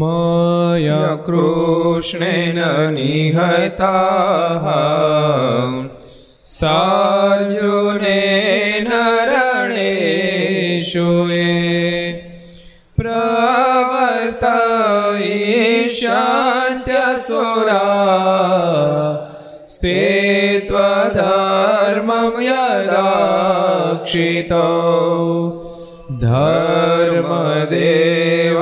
मया कृष्णेन निहताः सार्जुनेन रणेषु ये प्रवर्तयिष्यन्त्यसुरा स्ते त्वधर्मं यदाक्षितौ धर्मदेवा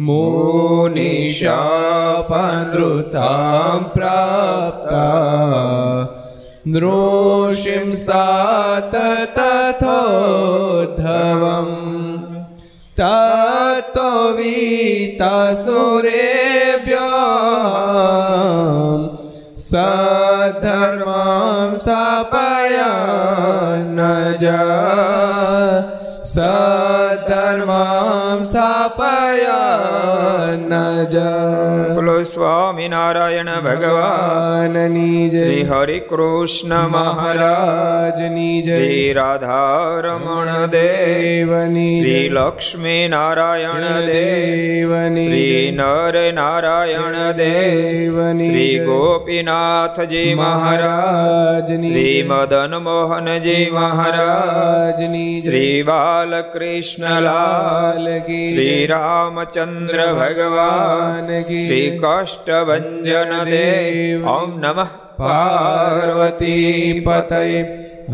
मुनिशापनृतां प्राप्ता नृषिं स्तात तथोद्धवम् ततो वीतसुरेभ्य स धर्मां स्थापया न स જ બોલો સ્વામિનારાયણ ભગવાનની શ્રી હરિ કૃષ્ણ મહારાજની શ્રી રાધારમણ દેવની શ્રી લક્ષ્મી નારાયણ દેવની શ્રી નર નારાયણ દેવની શ્રી ગોપીનાથજી મહારાજની શ્રી મદન મોહનજી મહારાજની શ્રી બાલકૃષ્ણલાલ શ્રી રામચંદ્ર ભગવાન કી શ્રી કાષ્ટભંજન દેવ ઓમ નમઃ પાર્વતી પતય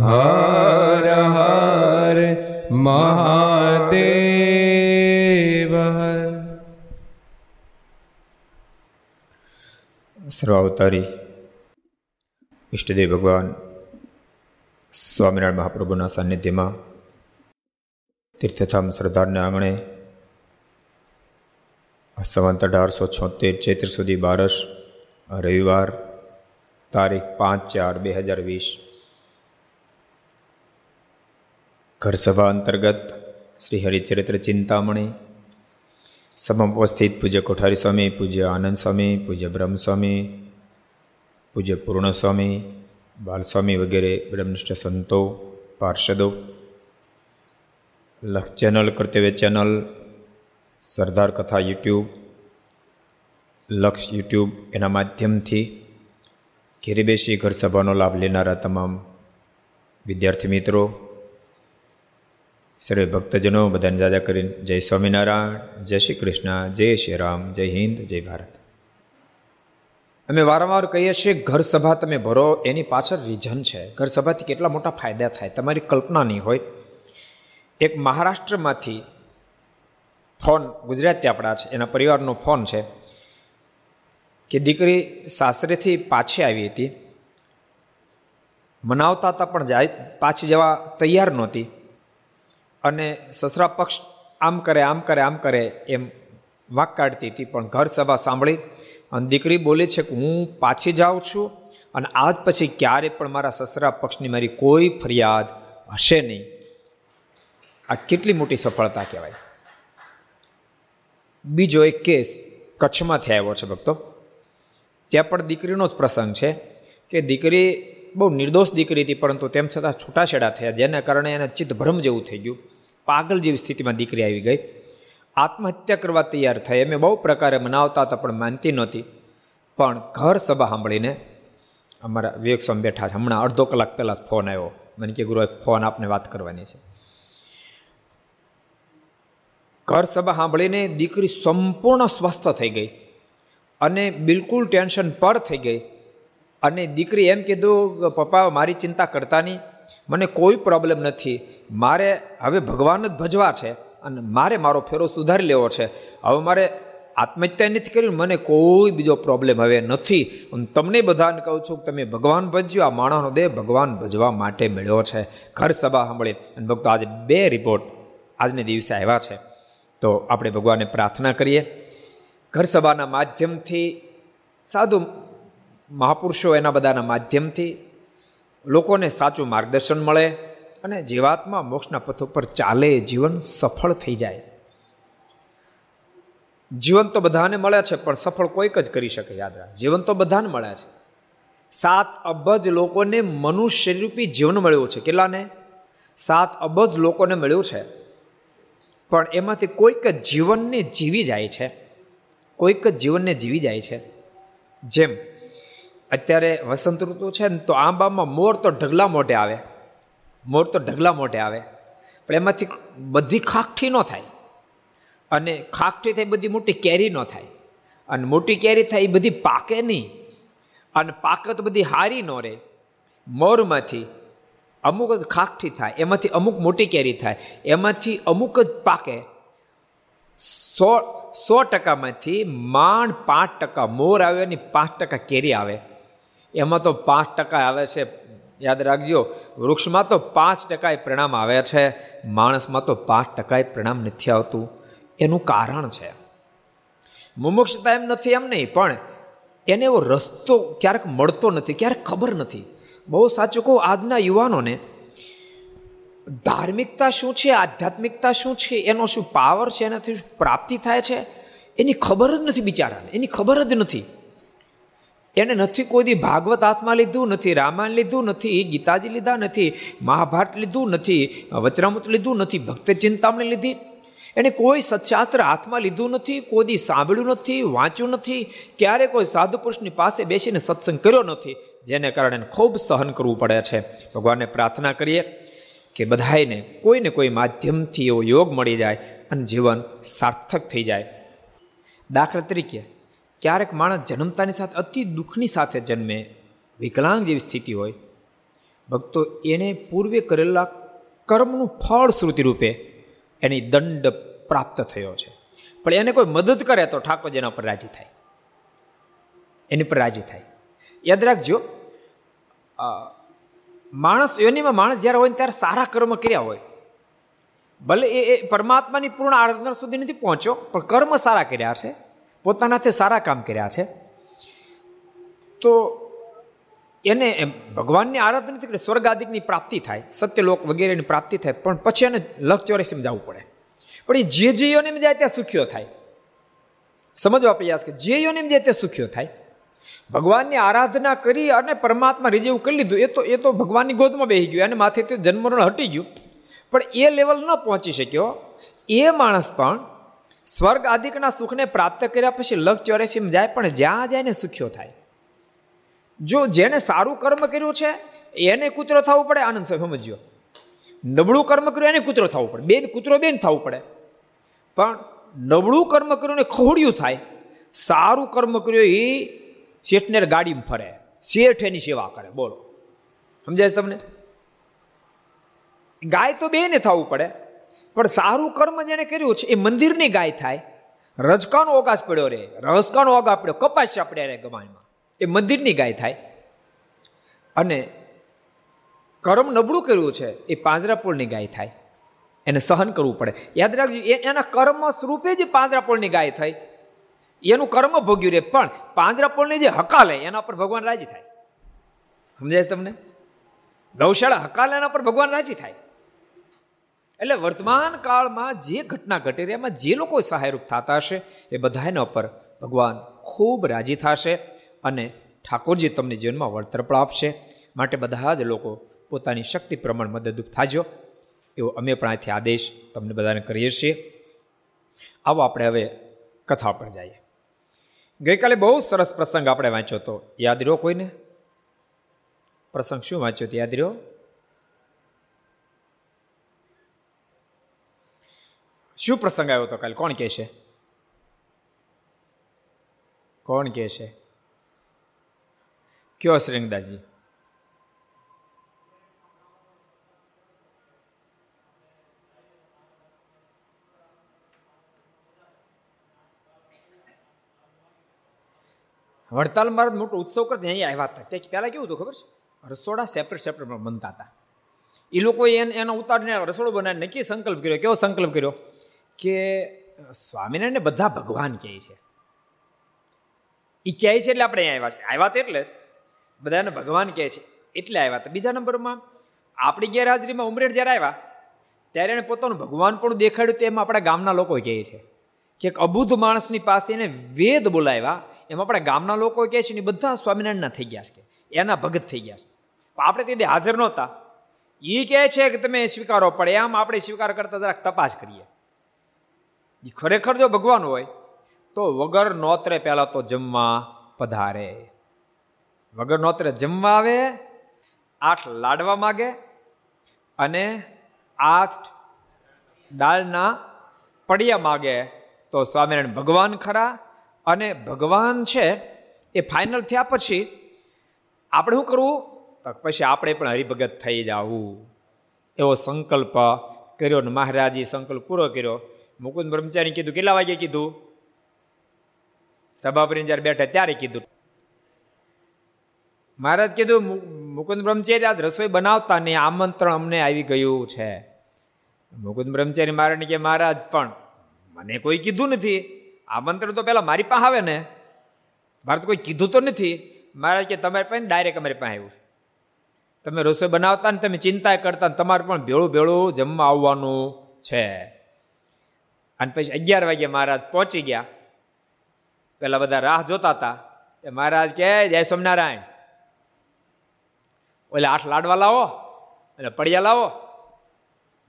હર હર મહાદેવ સર્વાવતારી ઈષ્ટદેવ ભગવાન સ્વામિનારાયણ મહાપ્રભુના સાનિધ્યમાં તીર્થધામ સરદારના આંગણે સંવંત અઢારસો છોતેર ચૈત્ર સુધી બારસ, રવિવાર તારીખ પાંચ ચાર બે હજાર વીસ. ઘર સભા અંતર્ગત શ્રી હરિચરિત્ર ચિંતામણી સમમ ઉપસ્થિત પૂજ્ય કોઠારી સ્વામી, પૂજ્ય આનંદ સ્વામી, પૂજ્ય બ્રહ્મ સ્વામી પૂજ્ય પૂર્ણ સ્વામી બાલસ્વામી વગેરે બ્રહ્મનિષ્ઠ સંતો, પાર્ષદો. લક્ષ ચેનલ, કર્તવ્ય ચેનલ સરદાર કથા યુટ્યુબ, લક્ષ યુટ્યુબ એના માધ્યમથી ઘેરી બેસી ઘર સભાનો લાભ લેનારા તમામ વિદ્યાર્થી મિત્રો, સર્વે ભક્તજનો બધાને જાજા કરીને જય સ્વામિનારાયણ, જય શ્રી કૃષ્ણ, જય શ્રી રામ, જય હિન્દ, જય ભારત. અમે વારંવાર કહીએ છીએ ઘર સભા તમે ભરો, એની પાછળ રીઝન છે. ઘર સભાથી કેટલા મોટા ફાયદા થાય, તમારી કલ્પના નહીં હોય. એક મહારાષ્ટ્રમાંથી ફોન, ગુજરાતી આપણા છે, એના પરિવારનો ફોન છે, કે દીકરી સાસરેથી પાછી આવી હતી. મનાવતા હતા પણ જાય, પાછી જવા તૈયાર નહોતી. અને સસરા પક્ષ આમ કરે આમ કરે આમ કરે એમ વાંક કાઢતી હતી, પણ ઘર સભા સાંભળી અને દીકરી બોલે છે કે હું પાછી જાઉં છું અને આજ પછી ક્યારે પણ મારા સસરા પક્ષની મારી કોઈ ફરિયાદ હશે નહીં. આ કેટલી મોટી સફળતા કહેવાય. બીજો એક કેસ કચ્છમાંથી આવ્યો છે ભક્તો. ત્યાં પણ દીકરીનો જ પ્રસંગ છે કે દીકરી બહુ નિર્દોષ દીકરી હતી, પરંતુ તેમ છતાં છૂટાછેડા થયા, જેના કારણે એને ચિત્તભ્રમ જેવું થઈ ગયું. પાગલ જેવી સ્થિતિમાં દીકરી આવી ગઈ. આત્મહત્યા કરવા તૈયાર થઈ. અમે બહુ પ્રકારે મનાવતા હતા, પણ માનતી નહોતી. પણ ઘર સભા સાંભળીને અમારા વિવેક સ્વામી બેઠા છે. હમણાં અડધો કલાક પહેલાં ફોન આવ્યો. મને કે ગુરુ એક ફોન આપને વાત કરવાની છે. ઘર સભા સાંભળીને દીકરી સંપૂર્ણ સ્વસ્થ થઈ ગઈ અને બિલકુલ ટેન્શન પર થઈ ગઈ. અને દીકરી એમ કીધું, પપ્પા, મારી ચિંતા કરતા નહીં. મને કોઈ પ્રોબ્લેમ નથી. મારે હવે ભગવાન જ ભજવા છે અને મારે મારો ફેરો સુધારી લેવો છે. હવે મારે આત્મહત્યા નથી કર્યું મને કોઈ બીજો પ્રોબ્લેમ હવે નથી. હું તમને બધાને કહું છું કે તમે ભગવાન ભજ્યો, આ માણસનો દેહ ભગવાન ભજવા માટે મળ્યો છે. ઘર સભા સાંભળી. અને ભક્તો, આજે બે રિપોર્ટ આજને દિવસે આવ્યા છે. તો આપણે ભગવાનને પ્રાર્થના કરીએ. ઘર સભાના માધ્યમથી, સાધુ મહાપુરુષો એના બધાના માધ્યમથી લોકોને સાચું માર્ગદર્શન મળે અને જીવાત્મા મોક્ષના પથો પર ચાલે, જીવન સફળ થઈ જાય. જીવન તો બધાને મળ્યા છે, પણ સફળ કોઈક જ કરી શકે, યાદ રાખ. જીવન તો બધાને મળ્યા છે. સાત અબજ લોકોને મનુષ્ય રૂપી જીવન મળ્યું છે. કેટલાને? સાત અબજ લોકોને મળ્યું છે. પણ એમાંથી કોઈક જ જીવનને જીવી જાય છે. કોઈક જ જીવનને જીવી જાય છે. જેમ અત્યારે વસંત ઋતુ છે ને, તો આંબામાં મોર તો ઢગલા મોઢે આવે. મોર તો ઢગલા મોઢે આવે. પણ એમાંથી બધી ખાખઠી ન થાય. અને ખાખઠી થાય, બધી મોટી કેરી ન થાય. અને મોટી કેરી થાય, એ બધી પાકે નહીં. અને પાકે તો બધી હારી ન રહે. મોરમાંથી અમુક જ ખાખઠી થાય, એમાંથી અમુક મોટી કેરી થાય, એમાંથી અમુક જ પાકે. સો સો ટકામાંથી માંડ પાંચ ટકા મોર આવે ને પાંચ ટકા કેરી આવે. એમાં તો પાંચ ટકા આવે છે, યાદ રાખજો, વૃક્ષમાં તો પાંચ ટકા પરિણામ આવે છે, માણસમાં તો પાંચ ટકા પરિણામ નથી આવતું. એનું કારણ છે. મુમુક્ષતા એમ નથી એમ નહીં, પણ એને એવો રસ્તો ક્યારેક મળતો નથી, ક્યારેક ખબર નથી. બહુ સાચું કહું, આજના યુવાનોને ધાર્મિકતા શું છે, આધ્યાત્મિકતા શું છે, એનો શું પાવર છે, એનાથી શું પ્રાપ્તિ થાય છે, એની ખબર જ નથી બિચારાને, એની ખબર જ નથી. એને નથી કોઈ ભાગવત હાથમાં લીધું, નથી રામાયણ લીધું, નથી ગીતાજી લીધા, નથી મહાભારત લીધું, નથી વચરામૃત લીધું, નથી ભક્ત ચિંતામણી લીધી. એને કોઈ સત્શાસ્ત્ર હાથમાં લીધું નથી, કોદી સાંભળ્યું નથી, વાંચ્યું નથી, ક્યારે કોઈ સાધુ પુરુષની પાસે બેસીને સત્સંગ કર્યો નથી, જેને કારણે ખૂબ સહન કરવું પડે છે. ભગવાનને પ્રાર્થના કરીએ કે બધાને કોઈને કોઈ માધ્યમથી એવો યોગ મળી જાય અને જીવન સાર્થક થઈ જાય. દાખલા તરીકે, ક્યારેક માણસ જન્મતાની સાથે, અતિ દુઃખની સાથે જન્મે, વિકલાંગ જેવી સ્થિતિ હોય, ભક્તો એણે પૂર્વે કરેલા કર્મનું ફળ શ્રુતિ રૂપે એની દંડ પ્રાપ્ત થયો છે. પણ એને કોઈ મદદ કરે તો ઠાકોર જેના પર રાજી થાય. એની પર રાજી થાય. યાદ રાખજો માણસ, યોનીમાં માણસ જ્યારે હોય ત્યારે સારા કર્મ કર્યા હોય. ભલે એ પરમાત્માની પૂર્ણ આરાધના સુધી નથી પહોંચ્યો, પણ કર્મ સારા કર્યા છે, પોતાનાથી સારા કામ કર્યા છે. તો એને ભગવાનની આરાધના નથી કરી, સ્વર્ગાદિકની પ્રાપ્તિ થાય, સત્યલોક વગેરેની પ્રાપ્તિ થાય, પણ પછી એને ચોરેસીમાં જવું પડે. પણ એ જે જે યોનિમ જાય ત્યાં સુખ્યો થાય. સમજવા પ્રયાસ કે જે યોનિમ જાય ત્યાં સુખ્યો થાય. ભગવાનની આરાધના કરી અને પરમાત્મા રિઝીવ કરી લીધું, એ તો એ તો ભગવાનની ગોદમાં બેસી ગયું અને માથેથી જન્મરણ હટી ગયું. પણ એ લેવલ ન પહોંચી શક્યો. એ માણસ પણ સ્વર્ગ આદિકના સુખને પ્રાપ્ત કર્યા પછી લખ ચોરેસીમાં જાય પણ જ્યાં જાય ને સુખ્યો થાય. જો જેને સારું કર્મ કર્યું છે, એને કૂતરો થવું પડે. આનંદ સમજ્યો? નબળું કર્મ કર્યું, એને કૂતરો થવું પડે. બેન કૂતરો બેન થવું પડે. પણ નબળું કર્મ કર્યું ને ખોડિયું થાય, સારું કર્મ કર્યું એ શેઠને ગાડીમાં ફરે. શેઠ એની સેવા કરે. બોલો. સમજાય તમને? ગાય તો બેને થવું પડે, પણ સારું કર્મ જેને કર્યું છે, એ મંદિરની ગાય થાય. રજકાનો ઓગાસ પડ્યો રે. રજકાનો ઓગા પડ્યો. કપાસ ચાપડ્યા રે ગમાયમાં એ મંદિરની ગાય થાય. અને કર્મ નબળું કર્યું છે, એ પાંજરાપોળની ગાય થાય. એને સહન કરવું પડે. યાદ રાખજો એના કર્મ સ્વરૂપે જ પાંજરાપોળની ગાય થઈ. એનું કર્મ ભોગ્યું રે, પણ પાંજરાપોળની જે હકાલે, એના પર ભગવાન રાજી થાય. સમજાય તમને? ગૌશાળા હકાલે, એના પર ભગવાન રાજી થાય. એટલે વર્તમાન કાળમાં જે ઘટના ઘટી રહી, એમાં જે લોકો સહાયરૂપ થતા હશે, એ બધાના ઉપર ભગવાન ખૂબ રાજી થશે. અને ઠાકોરજી તમને જીવનમાં વળતર પણ આપશે. માટે બધા જ લોકો પોતાની શક્તિ પ્રમાણ મદદરૂપ થાજો. એવો અમે પણ આથી આદેશ તમને બધાને કરીએ છીએ. આવો આપણે હવે કથા પર જઈએ. ગઈકાલે બહુ સરસ પ્રસંગ આપણે વાંચ્યો હતો. યાદ રહ્યો કોઈને? પ્રસંગ શું વાંચ્યો હતો? યાદ રહ્યો? શું પ્રસંગ આવ્યો હતો કાલે? કોણ કહે છે? કોણ કહે છે? કયો શ્રીંગદાસજી વડતાલ મારા મોટો ઉત્સવ કરતા અહીંયા આવ્યા હતા. તે પહેલાં કેવું હતું ખબર છે? રસોડા સેપરેટ સેપરેટમાં બનતા હતા. એ લોકોએ એને, એનો ઉતારીને રસોડો બનાવીને નક્કી સંકલ્પ કર્યો. કેવો સંકલ્પ કર્યો? કે સ્વામિનારાયણને બધા ભગવાન કહે છે. એ કહે છે એટલે આપણે અહીંયા આવ્યા છે આવ્યા એટલે બધાને ભગવાન કહે છે. એટલે આવ્યા હતા. બીજા નંબરમાં, આપણી ગેરહાજરીમાં ઉમરેડ જ્યારે આવ્યા, ત્યારે એને પોતાનું ભગવાન પણ દેખાડ્યું તેમ આપણા ગામના લોકો કહે છે. કે અબુધ માણસની પાસે એને વેદ બોલાવ્યા, એમ આપણા ગામના લોકો કહે છે ને બધા સ્વામિનારાયણના થઈ ગયા છે. એના ભગત થઈ ગયા છે. આપણે તે હાજર નહોતા. એ કહે છે કે તમે સ્વીકારો પડે એમ આપણે સ્વીકાર કરતા જરાક તપાસ કરીએ. એ ખરેખર જો ભગવાન હોય, તો વગર નોતરે પહેલાં તો જમવા પધારે. વગર નોતરે જમવા આવે, આઠ લાડવા માગે અને આઠ ડાળના પડિયા માગે. તો સ્વામિનારાયણ ભગવાન ખરા અને ભગવાન છે એ ફાઇનલ થયા પછી આપણે શું કરવું? તો પછી આપણે પણ હરિભગત થઈ જવું. એવો સંકલ્પ કર્યો ને મહારાજી સંકલ્પ પૂરો કર્યો. મુકુંદ બ્રહ્મચારી કીધું, કેટલા વાગે કીધું? સભાપરી જ્યારે બેઠા ત્યારે કીધું. મહારાજ કીધું મુકુંદ બ્રહ્મચારી આજ રસોઈ બનાવતા ને આમંત્રણ અમને આવી ગયું છે. મુકુંદ બ્રહ્મચારી મહારાજ કે, મહારાજ, પણ મને કોઈ કીધું નથી. આમંત્રણ તો પહેલાં મારી પાસે આવે ને. મારે તો કોઈ કીધું તો નથી. મહારાજ કે, તમારી પાસે ડાયરેક્ટ અમારી પાસે આવ્યું તમે રસોઈ બનાવતા ને તમે ચિંતા કરતા તમારે પણ ભેળું ભેળું જમવા આવવાનું છે. અને પછી અગિયાર વાગ્યા મહારાજ પહોંચી ગયા. પહેલાં બધા રાહ જોતા હતા. મહારાજ કે, જય સ્વામિનારાયણ. ઓલે આઠ લાડવા લાવો એટલે પડિયા લાવો.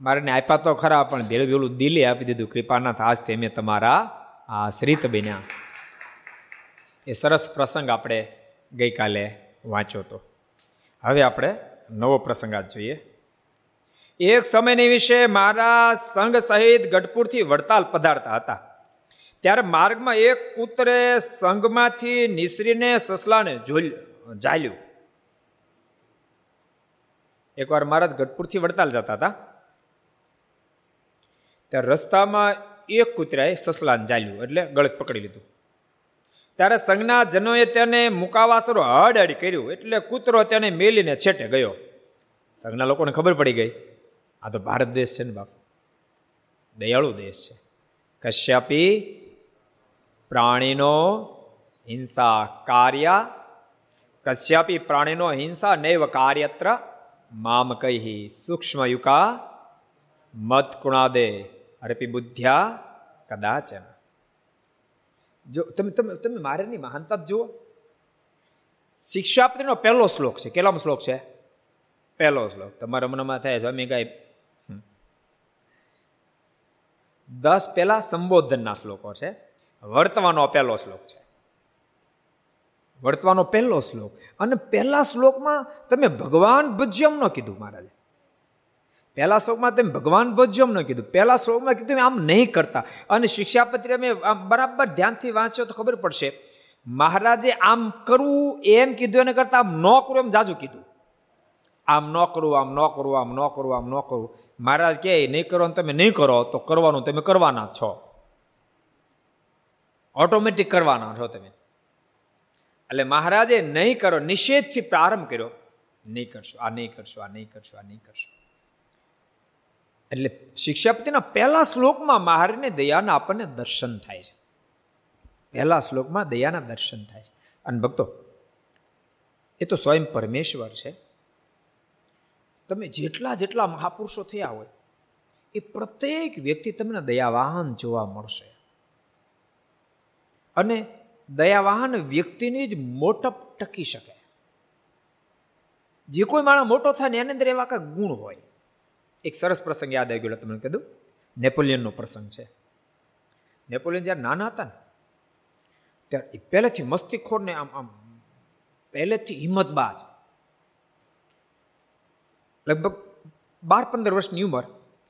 મારે ને આપ્યા તો ખરા, પણ ભેળું પેલું દિલે આપી દીધું, કૃપાનાથ, આજથી મેં તમારા આશ્રિત બન્યા. એ સરસ પ્રસંગ આપણે ગઈકાલે વાંચ્યો હતો હવે આપણે નવો પ્રસંગ આજ જોઈએ. એક સમયની વિશે મારા સંઘ સહિત ગઢપુરથી વડતાલ પધારતા હતા. ત્યારે માર્ગમાં એક કૂતરે સંઘમાંથી નિસરીને સસલાને જોઈ જાલ્યું એકવાર મહારાજ ગઢપુરથી વડતાલ જતા હતા. ત્યારે રસ્તામાં એક કૂતરાએ સસલાન ચાલ્યું એટલે ગળત પકડી લીધું. ત્યારે સંઘના જનોએ તેને મુકાવાસરો હડ હડ કર્યું એટલે કૂતરો તેને મેલીને છેટે ગયો. સંઘના લોકોને ખબર પડી ગઈ. આ તો ભારત દેશ છે ને બાપ. દયાળુ દેશ છે. કશ્યપી પ્રાણીનો હિંસા કાર્ય. કશ્યપી પ્રાણીનો હિંસા નૈવ કાર્યત્ર. મામ કહી સૂક્ષ્મયુકા મત કુણાદે અરપી બુદ્ધ્યા કદાચન જો તમે તમે તમે મારેની મહાનતા જુઓ શિક્ષાપત્રીનો પહેલો શ્લોક છે કેટલામ શ્લોક છે પહેલો શ્લોક તમારા મનમાં થાય સ્વામી કાંઈ દસ પહેલા સંબોધનના શ્લોકો છે વર્તવાનો પહેલો શ્લોક છે વર્તવાનો પહેલો શ્લોક. અને પહેલા શ્લોકમાં તમે ભગવાન ભજ્યમ ન કીધું મહારાજે. પહેલા શ્લોકમાં તમે ભગવાન ભજ્યમ ન કીધું. પહેલા શ્લોકમાં કીધું આમ નહીં કરતા. અને શિક્ષાપત્રી અમે આમ બરાબર ધ્યાનથી વાંચો તો ખબર પડશે. મહારાજે આમ કરવું એમ કીધું, એને કરતા આમ ન કરવું એમ જાજુ કીધું. આમ ન કરવું, આમ ન કરવું, આમ ન કરવું, આમ ન કરવું. મહારાજ કહે, નહીં કરવાનું તમે નહીં કરો, તો કરવાનું તમે કરવાના છો. ઓટોમેટિક કરવાના છો તમે. એટલે મહારાજે નહીં કરો, નિષેધથી પ્રારંભ કર્યો. નહીં કરશો, આ નહીં કરશો, આ નહીં કરશો, આ નહીં કરશો. એટલે શિક્ષાપતિના પહેલા શ્લોકમાં મહારાજને દયાના આપણને દર્શન થાય છે. પહેલા શ્લોકમાં દયાના દર્શન થાય છે. અને ભક્તો, એ તો સ્વયં પરમેશ્વર છે. તમે જેટલા જેટલા મહાપુરુષો થયા હોય, એ પ્રત્યેક વ્યક્તિ તમને દયાવાહન જોવા મળશે. અને દયાવાન વ્યક્તિની જ મોટપ ટકી શકે. જે કોઈ માણસ મોટો થાય ને એની અંદર એવા કાંઈક ગુણ હોય. એક સરસ પ્રસંગ યાદ આવી ગયો તમને કીધું નેપોલિયનનો પ્રસંગ છે. નેપોલિયન જ્યારે નાના હતા ને, ત્યારે પહેલેથી મસ્તીખોરને આમ આમ પહેલેથી હિંમતબાજ લગભગ બાર પંદર વર્ષની ઉંમર,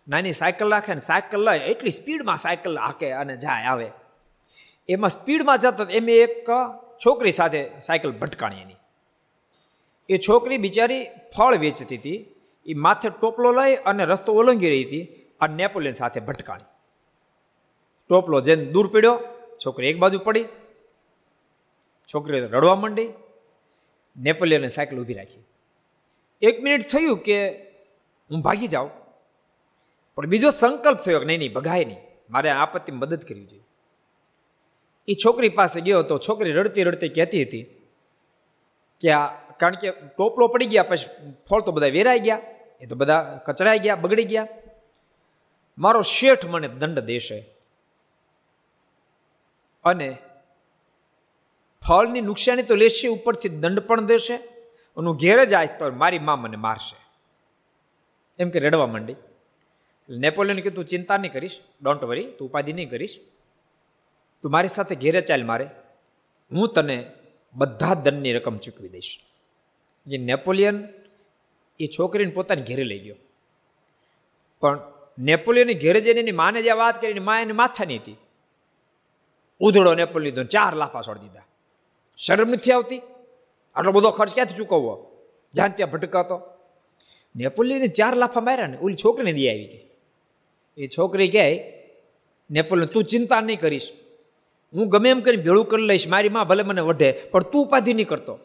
નાની સાયકલ રાખે ને સાયકલ લઈ, એટલી સ્પીડમાં સાયકલ હાકે અને જાય, આવે. એમાં સ્પીડમાં જતો એમ એક છોકરી સાથે સાયકલ ભટકાણી એની. એ છોકરી બિચારી ફળ વેચતી હતી એ માથે ટોપલો લઈ અને રસ્તો ઓલંગી રહી હતી અને નેપોલિયન સાથે ભટકાણી. ટોપલો જેને દૂર પીડ્યો, છોકરી એક બાજુ પડી છોકરી રડવા માંડી, નેપોલિયને સાયકલ ઊભી રાખી. એક મિનિટ થયું કે હું ભાગી જાઉં, પણ બીજો સંકલ્પ થયો કે નહીં નહીં, ભગાય નહીં. મારે આપત્તિ મદદ કરવી જોઈએ. એ છોકરી પાસે ગયો તો છોકરી રડતી રડતી કહેતી હતી કે આ, કારણ કે ટોપલો પડી ગયા પછી ફળ તો બધા વેરાઈ ગયા, એ તો બધા કચરાઈ ગયા, બગડી ગયા. મારો શેઠ મને દંડ દેશે. અને ફળની નુકસાની તો લેશે, ઉપરથી દંડ પણ દેશે હું ઘેર જાય તો મારી મા મને મારશે. એમ કે રડવા માંડી. નેપોલિયન કીધું ચિંતા નહીં કરીશ ડોન્ટ વરી તું ઉપાધિ નહીં કરીશ. તું મારી સાથે ઘેરે ચાલ મારે. હું તને બધા દંડની રકમ ચૂકવી દઈશ. જે નેપોલિયન એ છોકરીને પોતાની ઘેરે લઈ ગયો. પણ નેપોલિયનની ઘેરે જઈને એની માને જે વાત કરી મા એની માથાની હતી. ઉધડો નેપોલિયન ચાર લાફા છોડી દીધા. શરમ નથી આવતી? આટલો બધો ખર્ચ ક્યાંથી ચૂકવવો? જાણ ત્યાં ભટકાતો. નેપોલિયને ચાર લાફા માર્યા ને ઓલી છોકરીને દઈ આવી ગઈ. એ છોકરી કહે નેપોલિયન, તું ચિંતા નહીં કરીશ. હું ગમે એમ કરીને ભેળું કરી લઈશ, મારી માં ભલે મને વઢે પણ તું ઉપાધિ નહીં કરતો.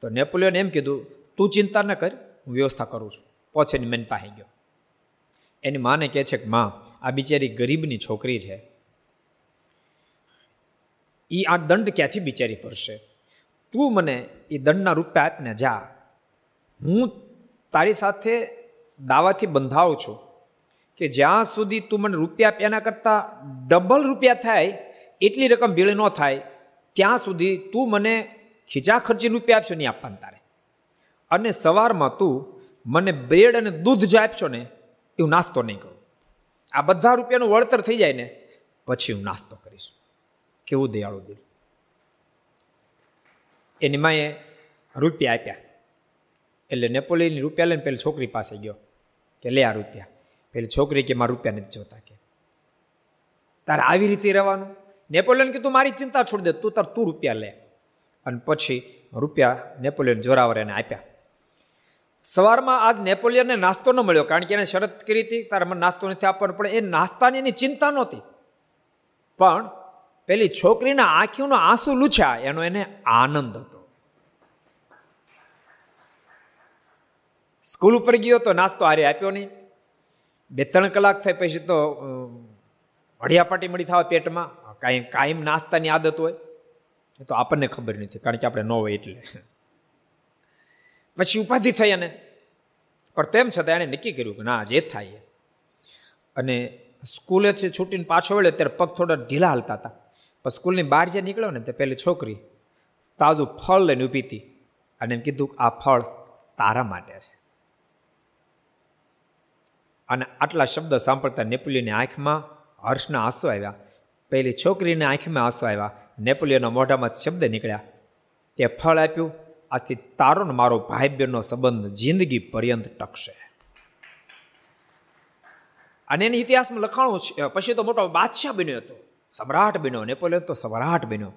તો નેપોલિયન એમ કીધું, તું ચિંતા ન કર, હું વ્યવસ્થા કરું છું. પોછેની મેન પાસે ગયો. એની માને કહે છે કે, માં, આ બિચારી ગરીબની છોકરી છે. એ આ દંડ ક્યાંથી બિચારી ભરશે? તું મને એ દંડના રૂપે આપને જા. હું તારી સાથે દાવાથી બંધાવું છું. કે જ્યાં સુધી તું મને રૂપિયા એના કરતાં ડબલ રૂપિયા થાય, એટલી રકમ ભીળ ન થાય, ત્યાં સુધી તું મને ખીચા ખર્ચી રૂપિયા આપશો નહીં આપવાને તારે. અને સવારમાં તું મને બ્રેડ અને દૂધ જે આપશો ને એવું નાસ્તો નહીં કરું. આ બધા રૂપિયાનું વળતર થઈ જાય ને, પછી હું નાસ્તો કરીશ. કેવું દયાળુ દિલ. એની માએ રૂપિયા આપ્યા. એટલે નેપોલિયન રૂપિયા લઈને પેલી છોકરી પાસે ગયો કે લે આ રૂપિયા. પેલી છોકરી કે, મારા રૂપિયા નથી જોતા કે. તારે આવી રીતે રહેવાનું? નેપોલિયન કે તું મારી ચિંતા છોડી દે, તું તાર, તું રૂપિયા લે. અને પછી રૂપિયા નેપોલિયન જોરાવર એને આપ્યા. સવારમાં આજ નેપોલિયનને નાસ્તો ન મળ્યો, કારણ કે એને શરત કરી હતી, તારે મને નાસ્તો નથી આપવાનો, પણ એ નાસ્તાની એની ચિંતા નહોતી. પણ પેલી છોકરીના આંખીઓનો આંસુ લૂછ્યા, એનો એને આનંદ હતો. સ્કૂલ ઉપર ગયો તો નાસ્તો હારે આપ્યો નહીં. બે ત્રણ કલાક થાય પછી તો હળિયાપાટી મળી થવા પેટમાં. કાંઈ કાયમ નાસ્તાની આદત હોય. તો આપણને ખબર નથી, કારણ કે આપણે ન હોય એટલે. પછી ઉપાધિ થઈ અને. પણ તેમ છતાં એણે નક્કી કર્યું કે ના, જે થાય અને સ્કૂલેથી છૂટીને પાછો વળ્યો, ત્યારે પગ થોડા ઢીલા હાલતા હતા. પણ સ્કૂલની બહાર જે નીકળ્યો ને, તે પહેલી છોકરી તાજું ફળ લઈને ઊભી હતી. અને એમ કીધું આ ફળ તારા માટે છે. અને આટલા શબ્દ સાંભળતા નેપોલિયનની આંખમાં હર્ષના આંસુ આવ્યા. પહેલી છોકરીની આંખમાં આંસુ આવ્યા. નેપોલિયનના મોઢામાં શબ્દ નીકળ્યા. તે ફળ આપ્યું. આજથી તારો ને મારો ભાઈ બહેનનો સંબંધ જિંદગી પર્યંત ટકશે. અને એની ઇતિહાસમાં લખાણું છે. પછી તો મોટો બાદશાહ બન્યો હતો. સમ્રાટ બન્યો. નેપોલિયન તો સમ્રાટ બન્યો.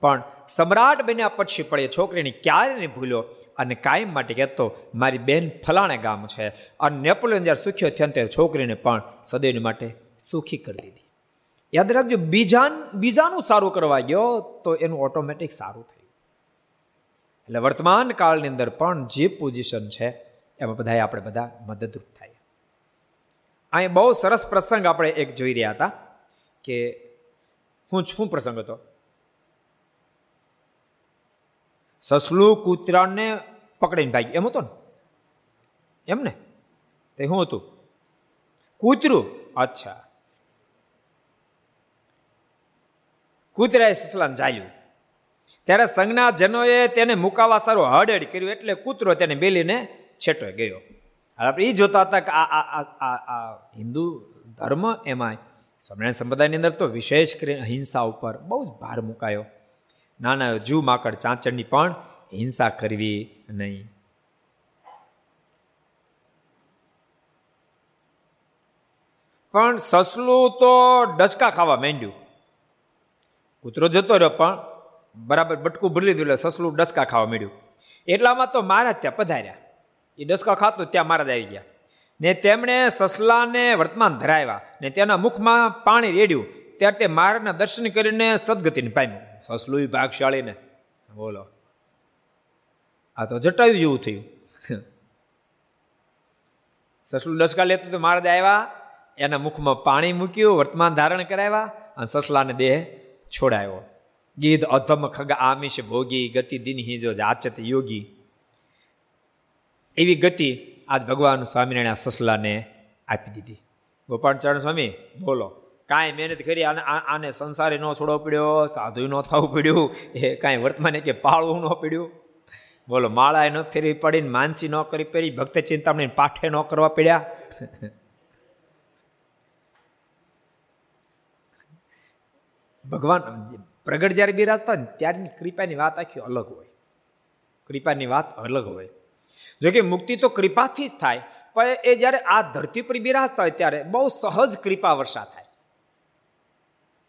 પણ સમ્રાટ બન્યા પછી પડે છોકરીને ક્યારે નહીં ભૂલ્યો? અને કાયમ માટે કહેતો, મારી બેન ફલાણે ગામ છે. અને નેપોલિયન જ્યારે સુખ્યો થયા ત્યારે છોકરીને પણ સદૈવ માટે સુખી કરી દીધી. યાદ રાખજો બીજા બીજાનું સારું કરવા ગયો તો એનું ઓટોમેટિક સારું થયું. એટલે વર્તમાન કાળની અંદર પણ જે પોઝિશન છે, એમાં બધાએ આપણે બધા મદદરૂપ થાય. અહીં બહુ સરસ પ્રસંગ આપણે એક જોઈ રહ્યા હતા કે હું શું પ્રસંગ હતો. સસલું કૂતરાને પકડીને ભાગ્યું. એમ હતો ને? એમ ને? તે શું હતું? કૂતરું? અચ્છા. કૂતરાએ સસલાને ચાલ્યું ત્યારે સંજ્ઞા જનોએ તેને મુકાવા સારો હડેડ કર્યું એટલે કૂતરો તેને બેલીને છેટો ગયો. આપણે એ જોતા હતા કે આ આ હિન્દુ ધર્મ એમાં સ્વામિનારાયણ સંપ્રદાયની અંદર તો વિશેષ કરીને અહિંસા ઉપર બહુ જ ભાર મુકાયો. નાના જૂ માકડ ચાંચડની પણ હિંસા કરવી નહીં. પણ સસલું તો ડચકા ખાવા માંડ્યું. કૂતરો જતો રહ્યો પણ બરાબર બટકું ભરી લીધું એટલે સસલું ડસકા ખાવા માંડ્યું. એટલામાં તો મહારાજ ત્યાં પધાર્યા. એ ડસકા ખાતું ત્યાં મહારાજ આવી ગયા. ને તેમણે સસલાને વર્તમાન ધરાવ્યા. ને તેના મુખમાં પાણી રેડ્યું. ત્યારે તે મહારાજના દર્શન કરીને સદગતિને પામ્યું. સસલું ભાગશાળીને બોલો. આ તો જટાયું જેવું થયું. સસલું ડસકા લેતું તો મહારાજ આવ્યા એના મુખમાં પાણી મૂક્યું, વર્તમાન ધારણ કરાવ્યા અને સસલાને દેહ છોડાયો. ગીધ અધમ ખગ આમિષ ભોગી, ગતિ દિનહી જો આચત યોગી. એવી ગતિ આજ ભગવાન સ્વામિનારાયણ સસલાને આપી દીધી. ગોપાળચરણ સ્વામી, બોલો. કાંઈ મહેનત કરી, આને આને સંસારે ન છોડવો પડ્યો સાધુ ન થવું પડ્યું, એ કાંઈ વર્તમાને કે પાળવું ન પડ્યું. બોલો માળા ન ફેરવી પડીને, માનસી ન કરી પડી ભક્ત ચિંતામણી પાઠે ન કરવા પડ્યા? ભગવાન, પ્રગટ જ્યારે બિરાજતા ને, ત્યારની કૃપાની વાત આખી અલગ હોય. કૃપાની વાત અલગ હોય. જોકે મુક્તિ તો કૃપાથી જ થાય, પણ એ જ્યારે આ ધરતી પર બિરાજતા હોય ત્યારે બહુ સહજ કૃપા વર્ષા થાય.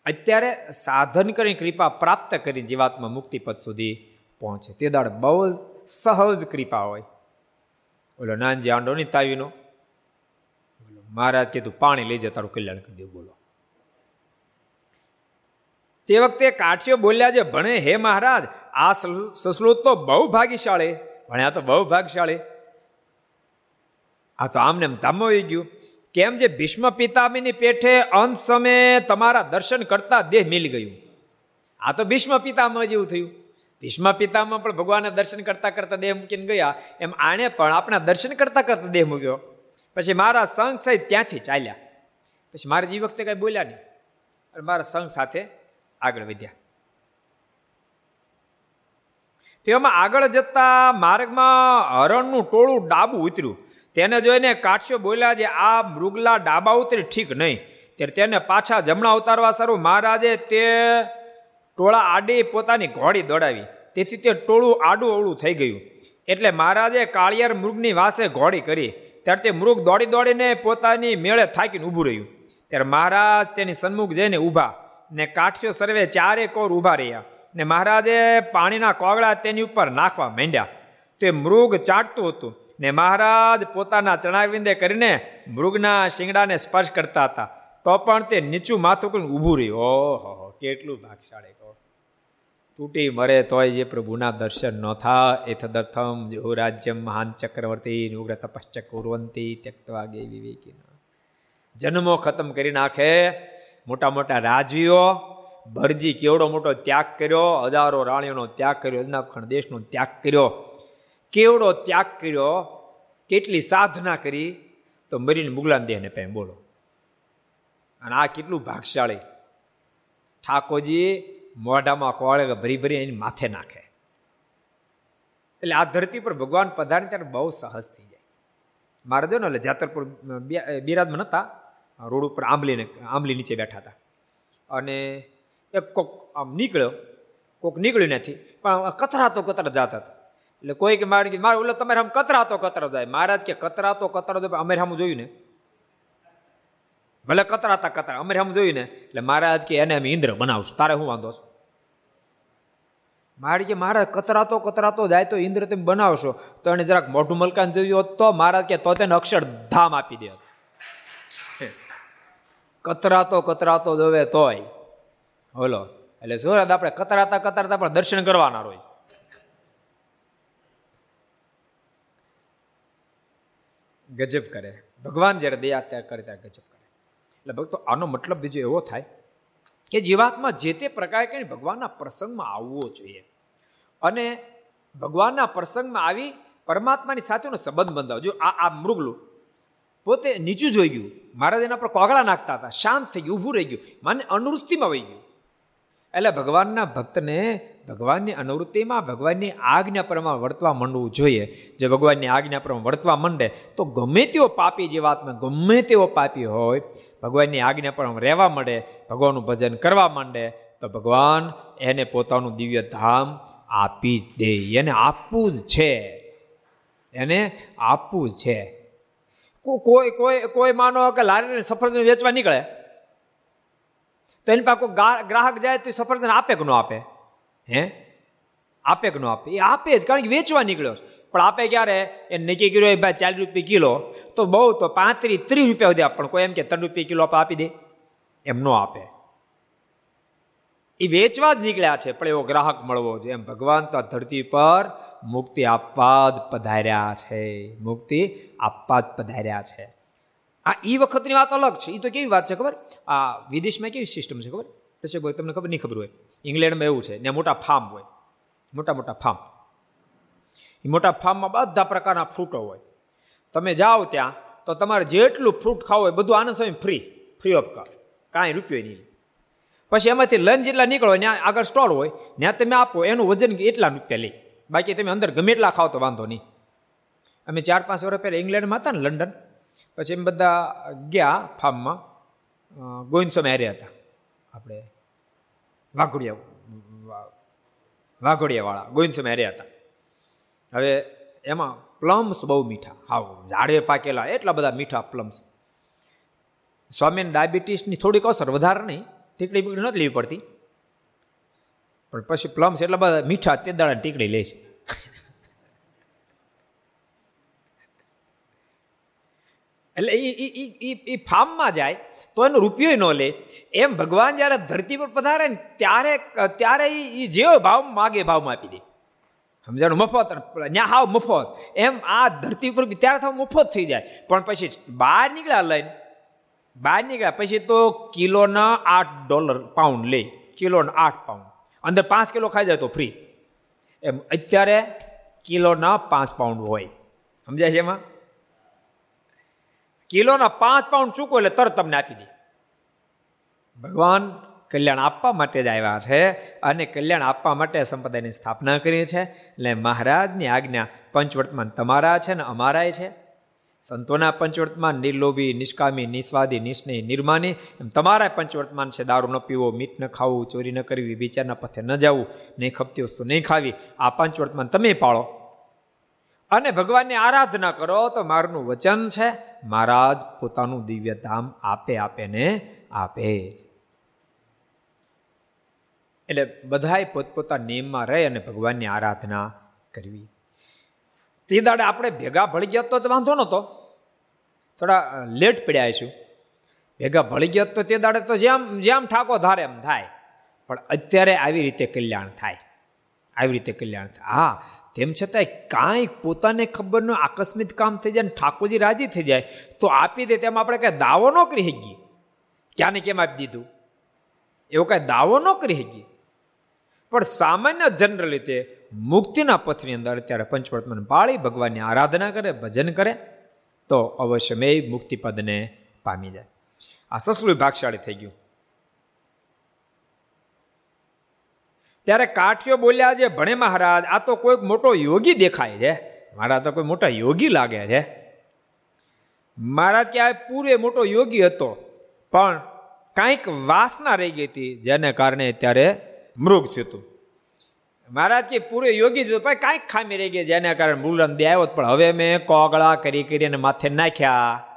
અત્યારે સાધન કરી, કૃપા પ્રાપ્ત કરી જીવાત્મા મુક્તિપદ સુધી પહોંચે. તે દાડ બહુ જ સહજ કૃપા હોય. ઓલો નાનજી, આંડો ની તાવીનો? મહારાજ કીધું પાણી લઈ જાય તારું કલ્યાણ કરી દેવું બોલો. તે વખતે કાઠિયો બોલ્યા છે, ભણે હે મહારાજ, આ સસલું તો બહુ ભાગ્યશાળી. ભણ્યા તો બહુ ભાગશાળી આ તો આમને એમ ધામોઈ ગયું. કેમ જે ભીષ્મ પિતામીની પેઠે અંત સમયે તમારા દર્શન કરતા દેહ મિલી ગયું? આ તો ભીષ્મ પિતામાં જેવું થયું. ભીષ્મ પિતામાં પણ ભગવાનના દર્શન કરતા કરતા દેહ મૂકીને ગયા. એમ આણે પણ આપણા દર્શન કરતા કરતા દેહ મૂક્યો. પછી મારા સંઘ સહિત ત્યાંથી ચાલ્યા. પછી મારે જે વખતે કઈ બોલ્યા નહીં. અને મારા સંઘ સાથે આગળ વધ્યા. તેમાં આગળ જતા માર્ગમાં હરણનું ટોળું ડાબું ઉતર્યું. તેને જોઈને કાઠિયો બોલ્યા જે આ મૃગલા ડાબા ઉતરી, ઠીક નહીં. ત્યારે તેને પાછા જમણા ઉતારવા સારું મહારાજે તે ટોળા આડી પોતાની ઘોડી દોડાવી. તેથી તે ટોળું આડું અવળું થઈ ગયું. એટલે મહારાજે કાળિયાર મૃગની વાસે ઘોડી કરી. ત્યારે તે મૃગ દોડી દોડીને પોતાની મેળે થાકીને ઊભું રહ્યું. ત્યારે મહારાજ તેની સન્મુખ જઈને ઊભા ને કાઠિયો સર્વે ચારે કોર ઊભા રહ્યા. ને મહારાજે પાણીના કોગળા તેની ઉપર નાખવા માંડ્યા. તે મૃગ ચાટતું હતું. ને મહારાજ પોતાના ચણાવિંદે કરીને મૃગના શિંગડાને સ્પર્શ કરતા હતા. તો પણ તે નીચું માથું કરીને ઊભું રહ્યું. ઓહો, કેટલું ભાગશાળી કહો તૂટી મરે તોય જે પ્રભુના દર્શન ન થા એથદર્થમ જો રાજ્યમ મહાન ચક્રવર્તી ઉગ્ર તપશ્ચ કુરવંતી ત્યક્તવા ગે વિવેકી જન્મો ખતમ કરી નાખે. મોટા મોટા રાજવીઓ, ભરજી કેવડો મોટો ત્યાગ કર્યો, હજારો રાણીઓનો ત્યાગ કર્યો અજનાબખંડ દેશનો ત્યાગ કર્યો. કેવડો ત્યાગ કર્યો, કેટલી સાધના કરી, તો મરીને મુગલાન દેહને પેમ બોલો. અને આ કેટલું ભાગશાળી. ઠાકોરજી મોઢામાં કોળે ભરી ભરી એની માથે નાખે. એટલે આ ધરતી પર ભગવાન પધારે ત્યારે બહુ સહજ થઈ જાય. મારે જો ને એટલે જાતરપુર બિરાજમાં નતા રોડ ઉપર આંબલીને, આંબલી નીચે બેઠા હતા. અને એક કોક આમ નીકળ્યો. કોક નીકળ્યું નથી. પણ કતરાતો કતરા જતા હતા. એટલે કોઈ કે મારે મારે ઓલો તમારે આમ કતરાતો કતરો જાય. મહારાજ કે કતરાતો કતરો જાય અમે આમ જોયું ને? ભલે કતરાતા કતરા અમે આમ જોયું ને? એટલે મહારાજ કે એને અમે ઇન્દ્ર બનાવશું. તારે હું વાંધો છું? મારે કે મહારાજ, કતરાતો કતરાતો જાય તો ઇન્દ્ર તમે બનાવશો. તો એને જરાક મોઢું મલકાન જોયું હોત તો મહારાજ કે તો તેને અક્ષર ધામ આપી દે કતરાતો કતરાતો જોવે તોય. બોલો એટલે સુરત આપણે કતરાતા કતરાતા પણ દર્શન કરવાના રોજ ગજબ કરે. ભગવાન જ્યારે દયા ત્યાં કરે ત્યારે ગજબ કરે. એટલે ભક્તો, આનો મતલબ બીજો એવો થાય કે જીવાત્મા જે તે પ્રકારે કહીને ભગવાનના પ્રસંગમાં આવવો જોઈએ. અને ભગવાનના પ્રસંગમાં આવી પરમાત્માની સાથેનો સંબંધ બંધાવો. જો આ આ મૃગલું પોતે નીચું જોઈ ગયું. મહારાજ એના પર કોગળા નાખતા હતા, શાંત થઈ ગયું, ઊભું રહી ગયું. માને અનુવૃત્તિમાં વહી ગયું. એટલે ભગવાનના ભક્તને ભગવાનની અનુવૃત્તિમાં, ભગવાનની આજ્ઞા પ્રમાણે વર્તવા માંડવું જોઈએ. જે ભગવાનની આજ્ઞા પ્રમાણે વર્તવા માંડે, તો ગમે તેવો પાપી જીવાત્મા ગમે તેવો પાપી હોય, ભગવાનની આજ્ઞા પ્રમાણે રહેવા માંડે, ભગવાનનું ભજન કરવા માંડે, તો ભગવાન એને પોતાનું દિવ્ય ધામ આપી જ દે. એને આપવું જ છે. એને આપવું જ છે. કોઈ કોઈ કોઈ માનો કે લારીને સફરજન વેચવા નીકળે. તો એની પાસે કોઈ ગ્રાહક જાય તો સફરજન આપે કે ન આપે? હે? આપે કે ન આપે? એ આપે જ, કારણ કે વેચવા નીકળ્યો પણ આપે ક્યારે? એ નક્કી કર્યો ભાઈ, ચાલીસ રૂપિયા કિલો. તો બહુ તો પાંત્રીસ, ત્રીસ રૂપિયા સુધી પણ કોઈ એમ કે ત્રણ રૂપિયા કિલો આપી દે. એમ ન આપે. એ વેચવા જ નીકળ્યા છે, પણ એવો ગ્રાહક મળવો જોઈએ. એમ ભગવાન તો આ ધરતી પર મુક્તિ આપવા જ પધાર્યા છે. મુક્તિ આપવા જ પધાર્યા છે. આ એ વખતની વાત અલગ છે. એ તો કેવી વાત છે ખબર? આ વિદેશમાં કેવી સિસ્ટમ છે ખબર? પછી કોઈ તમને ખબર નહીં ખબર હોય. ઇંગ્લેન્ડમાં એવું છે. ને મોટા ફાર્મ હોય. મોટા મોટા ફાર્મ એ મોટા ફાર્મમાં બધા પ્રકારના ફ્રૂટો હોય. તમે જાઓ ત્યાં, તો તમારે જેટલું ફ્રૂટ ખાવું હોય બધું Anand Swami free free of cost કાંઈ રૂપિયો નહીં. પછી એમાંથી લંચ જેટલા નીકળો, ત્યાં આગળ સ્ટોલ હોય, ત્યાં તમે આપો, એનું વજન એટલા રૂપિયા લે. બાકી તમે અંદર ગમે એટલા ખાવ તો વાંધો નહીં. અમે ચાર પાંચ વર્ષ પહેલાં ઇંગ્લેન્ડમાં હતા ને, લંડન. પછી એમ બધા ગયા ફાર્મમાં. ગોવિંદ હાર્યા હતા. આપણે વાઘોડિયા વાઘોડિયાવાળા, ગોવિંદ સ્વામી હાર્યા હતા. હવે એમાં પ્લમ્સ બહુ મીઠા. હાવ ઝાડે પાકેલા, એટલા બધા મીઠા પ્લમ્સ સ્વામીને ડાયાબિટીસની થોડીક અસર વધારે નહીં, ટીકડી બીકડી નથી લેવી પડતી. પણ પછી પ્લમ્સ એટલા બધા મીઠા, તે દાડા ટીકડી લે છે. એટલે એ એ ફાર્મમાં જાય, તો એનો રૂપિયો ન લે. એમ ભગવાન જ્યારે ધરતી પર પધારે ને ત્યારે ત્યારે એ જેવો ભાવ માગે ભાવમાં આપી દે. સમજાણું? મફત ત્યાં હાવ મફત. એમ આ ધરતી ઉપર ત્યારે થાવ મફત થઈ જાય. પણ પછી બહાર નીકળ્યા લઈને, બહાર નીકળ્યા પછી તો કિલોના આઠ ડોલર પાઉન્ડ લે. કિલોના આઠ પાઉન્ડ અંદર પાંચ કિલો ખાઈ જાય તો ફ્રી એમ, અત્યારે કિલોના પાંચ પાઉન્ડ હોય. સમજાય છે એમાં? કિલોના પાંચ પાઉન્ડ ચૂકો એટલે તરત તમને આપી દે. ભગવાન કલ્યાણ આપવા માટે જ આવ્યા છે અને કલ્યાણ આપવા માટે સંપ્રદાયની સ્થાપના કરી છે. એટલે મહારાજની આજ્ઞા પંચવર્તમાન તમારા છે ને અમારાય છે. સંતોના પંચવર્તમાન, નિર્લોભી, નિષ્કામી, નિસ્વાદી નિસ્નેહી નિર્માની, એમ તમારા પંચવર્તમાન છે. દારૂ ન પીવો મીઠ ન ખાવું, ચોરી ન કરવી, વિચારના પથે ન જવું, નહીં ખપતી વસ્તુ નહીં ખાવી. આ પંચવર્તમાન તમે પાળો. અને ભગવાનની આરાધના કરો તો મારનું વચન છે, મહારાજ પોતાનું દિવ્ય ધામ આપે આપે ને આપે જ. એટલે બધાએ પોતપોતા નિયમમાં રહે અને ભગવાનની આરાધના કરવી. તે દાડે આપણે ભેગા ભળી ગયા તો જ વાંધો નહોતો. થોડા લેટ પડ્યા છું ભેગા ભળી ગયા તો તે દાડે તો જેમ જેમ ઠાકો ધારે એમ થાય. પણ અત્યારે આવી રીતે કલ્યાણ થાય. આવી રીતે કલ્યાણ થાય. હા તેમ છતાંય કાંઈ પોતાને ખબર ન આકસ્મિક કામ થઈ જાય ને ઠાકોરજી રાજી થઈ જાય, તો આપી દે તેમ આપણે કાંઈ દાવો ન કરી શકીએ. ક્યાંને કેમ આપી દીધું? એવો કાંઈ દાવો ન કરી શકીએ. પણ સામાન્ય જનરલ રીતે મુક્તિના પથની અંદર અત્યારે પંચવર્તમાન પાળી, ભગવાનની આરાધના કરે, ભજન કરે, તો અવશ્ય મેં મુક્તિપદને પામી જાય. આ સસલું ભાગશાળી થઈ ગયું. ત્યારે કાઠિયો બોલ્યા છે, ભણે મહારાજ, આ તો કોઈક મોટો યોગી દેખાય છે. મારા તો કોઈ મોટા યોગી લાગે છે. મહારાજ કે આ પૂરે મોટો યોગી હતો, પણ કાંઈક વાસના રહી ગઈ હતી, જેને કારણે ત્યારે મૃગ થયું. હતું મહારાજ કે પૂરે યોગી જ પણ કાંઈક ખામી રહી ગઈ, જેના કારણે મૃગન દે આવ્યો, પણ હવે મેં કોગળા કરી કરીને માથે નાખ્યા.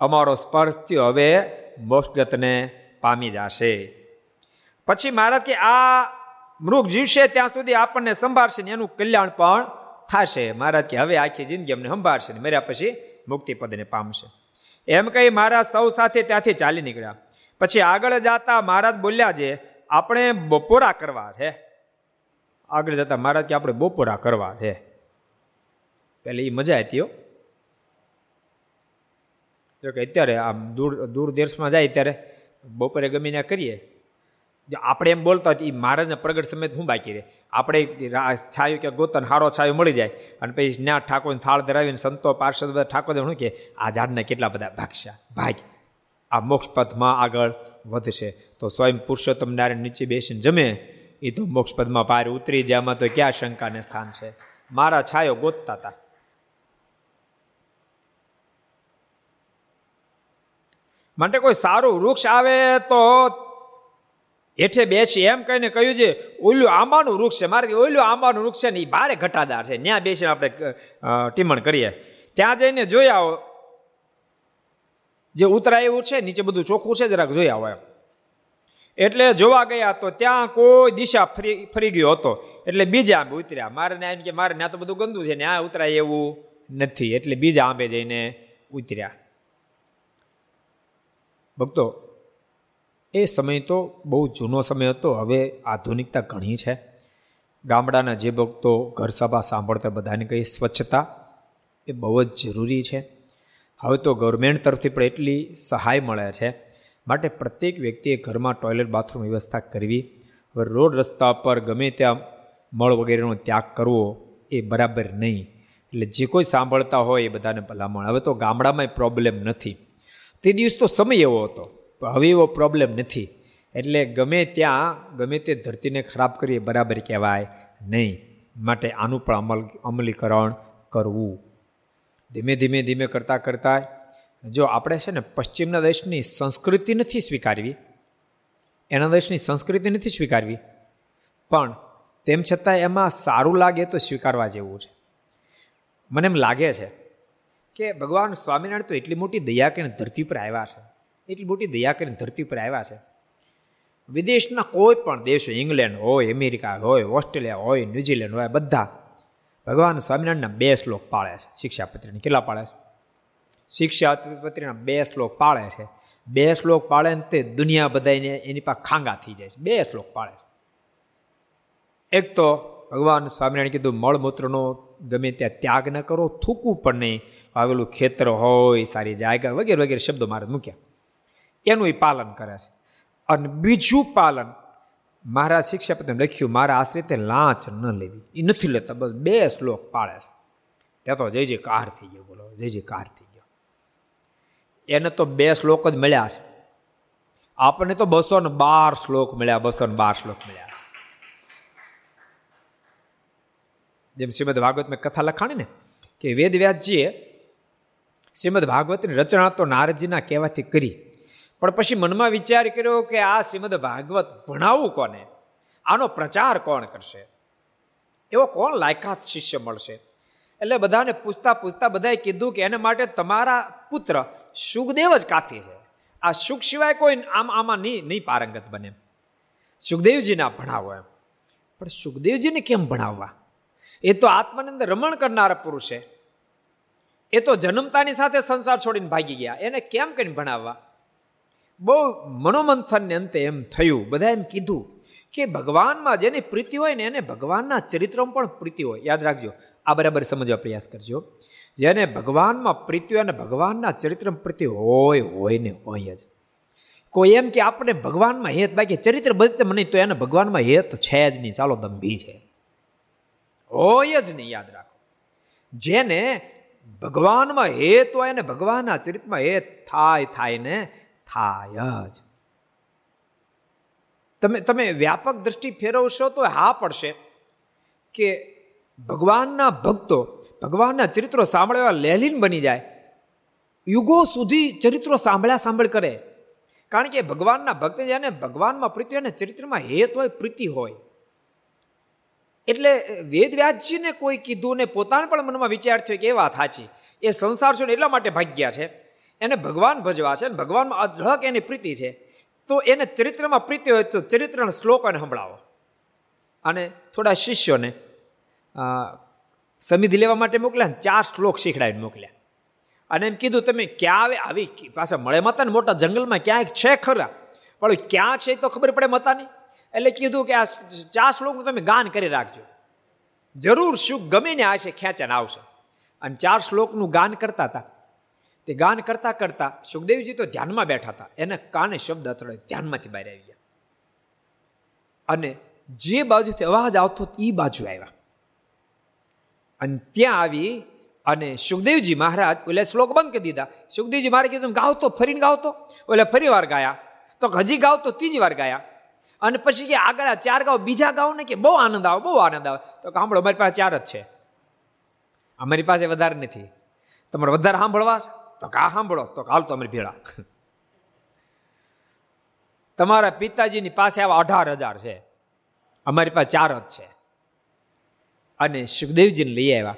અમારો સ્પર્શ થયો, હવે મોક્ષગતને પામી જશે. પછી મહારાજ કે, આ મૃગ જીવશે, ત્યાં સુધી આપણને સંભાળશે ને એનું કલ્યાણ પણ થશે. મહારાજ કે, હવે આખી જિંદગી અમને સંભાળશે ને મર્યા પછી મુક્તિ પદને પામશે. એમ કહી મહારાજ સૌ સાથે ત્યાંથી ચાલી નીકળ્યા. પછી આગળ જતા મહારાજ બોલ્યા છે, આપણે બપોરા કરવા છે. આગળ જતા મહારાજ કે, આપણે બપોરા કરવા છે. પેલી એ મજા હતી જો કે અત્યારે આમ દૂર દૂર દેશમાં જાય ત્યારે બપોરે ગમીને કરીએ. આપણે એમ બોલતા હોય એ મહારાજના પ્રગટ સમેત હું બાકી રહે. આપણે છાયું કે ગોતન હારો છાયો મળી જાય. અને પછી ન્યા ઠાકોરને થાળ ધરાવીને સંતો, પાર્ષદ બધા ઠાકોર શું કે આ ઝાડને કેટલા બધા ભાગશા? ભાગ. આ મોક્ષ પથમાં આગળ વધશે. તો સ્વયં પુરુષોત્તમ નારાયણ નીચે બેસીને જમે. એ તો મોક્ષ પદમાં પાર ઉતરી જાય. તો ક્યાં શંકાને સ્થાન છે? મારા છાયો ગોતતા હતા માટે કોઈ સારું વૃક્ષ આવે તો હેઠે બેસી એમ કહીને કહ્યું છે ઓલું આંબાનું વૃક્ષ છે. મારે ઓલું આંબાનું વૃક્ષ છે ને એ ભારે ઘટાદાર છે. ત્યાં બેસીને આપણે ટીમણ કરીએ. ત્યાં જઈને જોઈ આવો. જે ઉતરાય છે, નીચે બધું ચોખ્ખું છે, જરાક જોઈ આવો એમ. એટલે જોવા ગયા તો ત્યાં કોઈ દિશા ફરી ફરી ગયો હતો. એટલે બીજા આંબે ઉતર્યા. મારે એમ કે, મારે ત્યાં તો બધું ગંદુ છે ને આ ઉતરાય એવું નથી. એટલે બીજા આંબે જઈને ઉતર્યા. ભક્તો એ સમય તો બહુ જૂનો સમય હતો, હવે આધુનિકતા ઘણી છે. ગામડાના જે ભક્તો ઘર સભા સાંભળતા બધાને કહી સ્વચ્છતા એ બહુ જ જરૂરી છે. હવે તો ગવર્મેન્ટ તરફથી પણ એટલી સહાય મળે છે. માટે પ્રત્યેક વ્યક્તિએ ઘરમાં ટોયલેટ, બાથરૂમ વ્યવસ્થા કરવી. હવે રોડ રસ્તા પર ગમે ત્યાં મળ વગેરેનો ત્યાગ કરવો એ બરાબર નહીં. એટલે જે કોઈ સાંભળતા હોય એ બધાને ભલામણ. હવે તો ગામડામાં પ્રોબ્લેમ નથી. તે દિવસ તો સમય એવો હતો. હવે એવો પ્રોબ્લેમ નથી. એટલે ગમે ત્યાં, ગમે તે ધરતીને ખરાબ કરીએ, બરાબર કહેવાય નહીં. માટે આનું પણ અમલ, અમલીકરણ કરવું. ધીમે ધીમે ધીમે કરતાં કરતાં જો આપણે છે ને પશ્ચિમના દેશની સંસ્કૃતિ નથી સ્વીકારવી, એના દેશની સંસ્કૃતિ નથી સ્વીકારવી, પણ તેમ છતાં એમાં સારું લાગે તો સ્વીકારવા જેવું છે. મને એમ લાગે છે કે ભગવાન સ્વામિનારાયણ તો એટલી મોટી દયા કે ધરતી પર આવ્યા છે. એટલી મોટી દયા કરીને ધરતી પર આવ્યા છે. વિદેશના કોઈ પણ દેશો, ઇંગ્લેન્ડ હોય, અમેરિકા હોય, ઓસ્ટ્રેલિયા હોય, ન્યુઝીલેન્ડ હોય, બધા ભગવાન સ્વામિનારાયણના બે શ્લોક પાળે છે. શિક્ષાપત્રીને કેટલા પાળે છે? શિક્ષાપત્રીના બે શ્લોક પાળે છે. બે શ્લોક પાળે ને તે દુનિયા બધાને એની પાસે ખાંગા થઈ જાય છે. બે શ્લોક પાળે છે. એક તો ભગવાન સ્વામિનારાયણ કીધું, મળમૂત્રનો ગમે ત્યાં ત્યાગ ન કરો, થૂકવું પણ નહીં. આવેલું ખેતર હોય, સારી જાયગા, વગેરે વગેરે શબ્દો મારે મૂક્યા. એનું એ પાલન કરે છે. અને બીજું પાલન મારા શિક્ષાપતિ લખ્યું, મારા આશ્રિતે લાંચ ન લેવી. એ નથી લેતા, બસ બે શ્લોક પાળે છે. ત્યાં તો જય જય કાર થઈ ગયો, બોલો, જય જય કાર થઈ ગયો. એને તો બે શ્લોક જ મળ્યા છે. આપણને તો બસો ને બાર શ્લોક મળ્યા, બસો ને બાર શ્લોક મળ્યા. જેમ શ્રીમદ ભાગવતમાં કથા લખાણી ને, કે વેદ વ્યાસજીએ શ્રીમદ ભાગવતની રચના તો નારદજીના કહેવાથી કરી. પણ પછી મનમાં વિચાર કર્યો કે આ શ્રીમદ ભાગવત ભણાવવું કોને? આનો પ્રચાર કોણ કરશે? એવો કોણ લાયકાત શિષ્ય મળશે? એટલે બધાને પૂછતા પૂછતા બધાએ કીધું કે એને માટે તમારા પુત્ર સુખદેવ જ કાફી છે. આ સુખ સિવાય કોઈ આમ આમાં નહીં નહીં પારંગત બને. સુખદેવજીના ભણાવો એમ. પણ સુખદેવજીને કેમ ભણાવવા? એ તો આત્માની અંદર રમણ કરનારા પુરુષ છે. એ તો જન્મતાની સાથે સંસાર છોડીને ભાગી ગયા. એને કેમ કરીને ભણાવવા? બહુ મનોમંથનને અંતે એમ થયું. બધા એમ કીધું કે ભગવાનમાં જેની પ્રીતિ હોય ને એને ભગવાનના ચરિત્રમાં પણ પ્રીતિ હોય. યાદ રાખજો, આ બરાબર સમજવા પ્રયાસ કરજો. જેને ભગવાનમાં પ્રીતિ હોય અને ભગવાનના ચરિત્રમાં પ્રીતિ હોય હોય ને હોય જ. કોઈ એમ કે આપણે ભગવાનમાં હેત, બાકી ચરિત્ર બધી મને તો એને ભગવાનમાં હેત છે જ નહીં. ચાલો, દંભી છે. હોય જ નહીં, યાદ રાખો. જેને ભગવાનમાં હેત હોય અને ભગવાનના ચરિત્રમાં હેત થાય થાય ને થાય જ તમે તમે વ્યાપક દ્રષ્ટિ ફેરવશો તો હા પડશે કે ભગવાનના ભક્તો, ભગવાનના ચરિત્રો સાંભળવા લેલીન બની જાય. યુગો સુધી ચરિત્રો સાંભળ્યા સાંભળ કરે. કારણ કે ભગવાનના ભક્ત જેને ભગવાનમાં પ્રીતિ હોય ને ચરિત્રમાં હેત હોય, પ્રીતિ હોય. એટલે વેદ વ્યાસજીને કોઈ કીધું ને પોતાને પણ મનમાં વિચાર થયો કે એ વાત સાચી. એ સંસાર છે એટલા માટે ભાગ્યા છે. એને ભગવાન ભજવા છે ભગવાનમાં અઢળક એની પ્રીતિ છે. તો એને ચરિત્રમાં પ્રીતિ હોય તો ચરિત્રના શ્લોકોને સંભળાવો. અને થોડા શિષ્યોને સમિધિ લેવા માટે મોકલ્યા ને ચાર શ્લોક શીખડાવીને મોકલ્યા. અને એમ કીધું, તમે ક્યાં આવે આવી પાછા મળે મતા ને મોટા જંગલમાં ક્યાંક છે ખરા? પણ ક્યાં છે તો ખબર પડે મતાની. એટલે કીધું કે આ ચાર શ્લોકનું તમે ગાન કરી રાખજો. જરૂર શું ગમે ને આવશે ખેંચાને આવશે. અને ચાર શ્લોકનું ગાન કરતા હતા. તે ગાન કરતા કરતા સુખદેવજી તો ધ્યાનમાં બેઠા હતા. એને કાને શબ્દ અથડે ધ્યાનમાંથી બહાર આવી ગયા. અને જે બાજુથી અવાજ આવતો એ બાજુ આવ્યા. અને ત્યાં આવી અને સુખદેવજી મહારાજ ઓલે શ્લોક બંધ કરી દીધા. સુખદેવજી મારે કીધું ગાવ તો ફરીને ગાવતો? ઓલે ફરી વાર ગાયા. તો હજી ગાવ તો ત્રીજી વાર ગાયા. અને પછી કે આગળ ચાર ગાવ, બીજા ગાવ ને કે બહુ આનંદ આવે, બહુ આનંદ આવે. તો સાંભળો, અમારી પાસે ચાર જ છે. અમારી પાસે વધારે નથી. તમારે વધારે સાંભળવા તો કા સાંભળો? તો હાલ તો અમારી ભેળા. તમારા પિતાજીની પાસે આવા અઢાર હજાર છે. અમારી પાસે ચાર જ છે. અને સુખદેવજીને લઈ આવ્યા.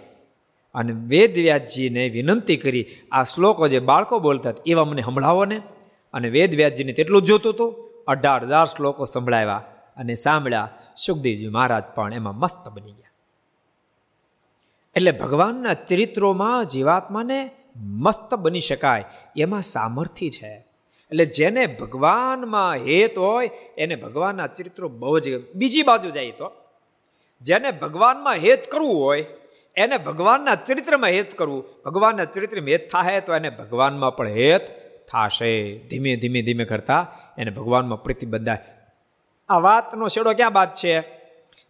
અને વેદ વ્યાસજીને વિનંતી કરી, આ શ્લોકો જે બાળકો બોલતા એવા મને સંભળાવો ને. અને વેદ વ્યાસજીને તેટલું જોતું હતું, અઢાર હજાર શ્લોકો સંભળાવ્યા અને સાંભળ્યા, સુખદેવજી મહારાજ પણ એમાં મસ્ત બની ગયા. એટલે ભગવાનના ચરિત્રોમાં જીવાત્માને મસ્ત બની શકાય. એમાં સામર્થ્ય છે. એટલે જેને ભગવાનમાં હેત હોય, એને ભગવાનના ચરિત્રો બહુ જ બીજી બાજુ જાય તો. જેને ભગવાનમાં હેત કરવું હોય, એને ભગવાનના ચરિત્રમાં હેત કરવું. ભગવાનના ચરિત્રમાં હેત થાય તો એને ભગવાનમાં પણ હેત થાશે. ધીમે ધીમે ધીમે કરતા એને ભગવાનમાં પ્રીતિ બંધાય. આ વાતનો છેડો ક્યાં વાત છે?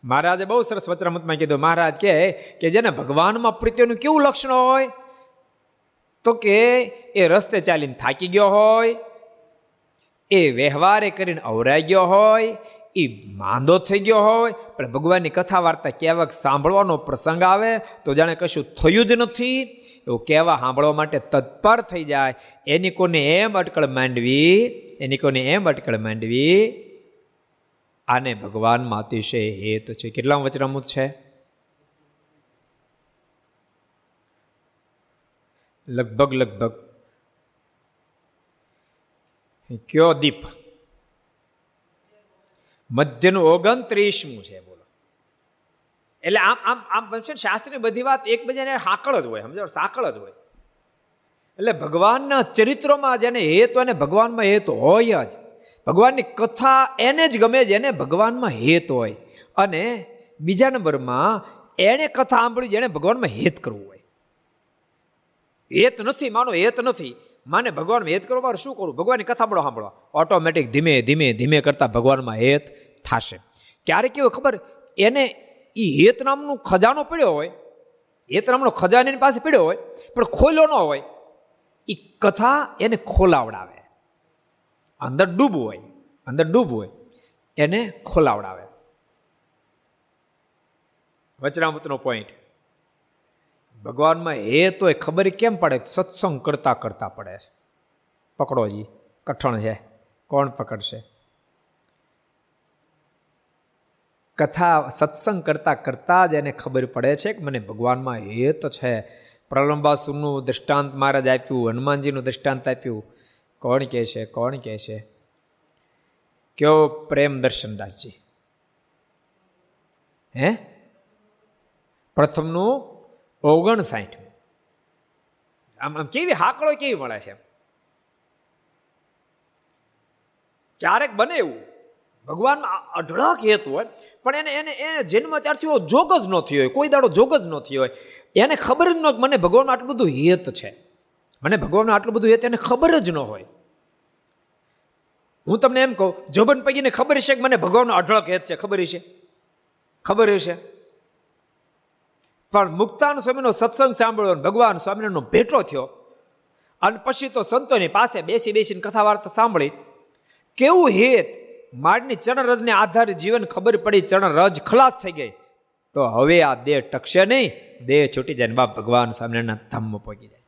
મહારાજે બહુ સરસ વચરામતમાં કીધું, મહારાજ કે જેને ભગવાનમાં પ્રીતિનું કેવું લક્ષણ હોય તો કે એ રસ્તે ચાલીને થાકી ગયો હોય, એ વ્યવહારે કરીને અવરાઈ ગયો હોય, એ માંદો થઈ ગયો હોય, પણ ભગવાનની કથા વાર્તા કહેવક સાંભળવાનો પ્રસંગ આવે, તો જાણે કશું થયું જ નથી. એવું કહેવા સાંભળવા માટે તત્પર થઈ જાય. એની કોને એમ અટકળ માંડવી, એની કોને એમ અટકળ માંડવી, આને ભગવાનમાં અતિશય હેત છે. કેટલા વચરામૃત છે? લગભગ લગભગ. કયો દીપ? મધ્યનું ઓગણત્રીસમું છે, બોલો. એટલે આમ આમ આમ બનશે ને શાસ્ત્રની બધી વાત એકબીજાને હાકળ જ હોય, સમજો? સાંકળ જ હોય. એટલે ભગવાનના ચરિત્રોમાં જેને હેત અને ભગવાનમાં હેત હોય જ. ભગવાનની કથા એને જ ગમે જેને ભગવાનમાં હેત હોય. અને બીજા નંબરમાં એણે કથા સાંભળી જેને ભગવાનમાં હેત કરવું હોય. હેત નથી, માનો હેત નથી. માને ભગવાન હેત કરવા શું કરું? ભગવાનની કથા પડો સાંભળો. ઓટોમેટિક ધીમે ધીમે ધીમે કરતાં ભગવાનમાં હેત થશે. ક્યારે કેવું ખબર? એને એ હેત નામનું ખજાનો પડ્યો હોય હેત નામનો ખજાનો પાસે પડ્યો હોય, પણ ખોલ્યો ન હોય એ કથા એને ખોલાવડાવે. અંદર ડૂબ હોય, અંદર ડૂબ હોય, એને ખોલાવડાવે. વચરામૃતનો પોઈન્ટ ભગવાનમાં એ તો ખબર કેમ પડે? સત્સંગ કરતા કરતા પડે છે. પકડોજી કઠણ છે. કોણ પકડશે? કથા સત્સંગ કરતા કરતા જ એને ખબર પડે છે કે મને ભગવાનમાં હેત છે. પ્રલંબાસુરનું દૃષ્ટાંત મહારાજ આપ્યું, હનુમાનજીનું દૃષ્ટાંત આપ્યું. કોણ કહે છે? કોણ કહે છે? કયો પ્રેમ દર્શનદાસજી? હે? પ્રથમનું ઓગણસાઠ. આમ આમ કેવી હાકડો કેવી મળે છે ક્યારેક બને એવું. ભગવાન અઢળક હેતુ હોય, પણ એને એને એને જન્મ ત્યારથી જોગ જ ન થયો હોય, કોઈ દાડો જોગ જ ન થયો હોય. એને ખબર જ ન, મને ભગવાન આટલું બધું હેત છે. મને ભગવાન આટલું બધું હેત, એને ખબર જ ન હોય. હું તમને એમ કહું, જોબન પૈકીને ખબર છે કે મને ભગવાનનો અઢળક હેત છે, ખબર છે? ખબર છે? પણ મુક્તાન સ્વામીનો સત્સંગ સાંભળ્યો ભગવાન સ્વામિનારાયણનો ભેટો થયો. અને પછી તો સંતોની પાસે બેસી બેસીને કથા વાર્તા સાંભળી. કેવું હેત? માડની ચરણરજને આધારે જીવન ખબર પડી, ચરણરજ ખલાસ થઈ ગઈ. તો હવે આ દેહ ટકશે નહીં. દેહ છૂટી જાય બાપ ભગવાન સ્વામિનારાયણના ધામમાં પહોંચી જાય.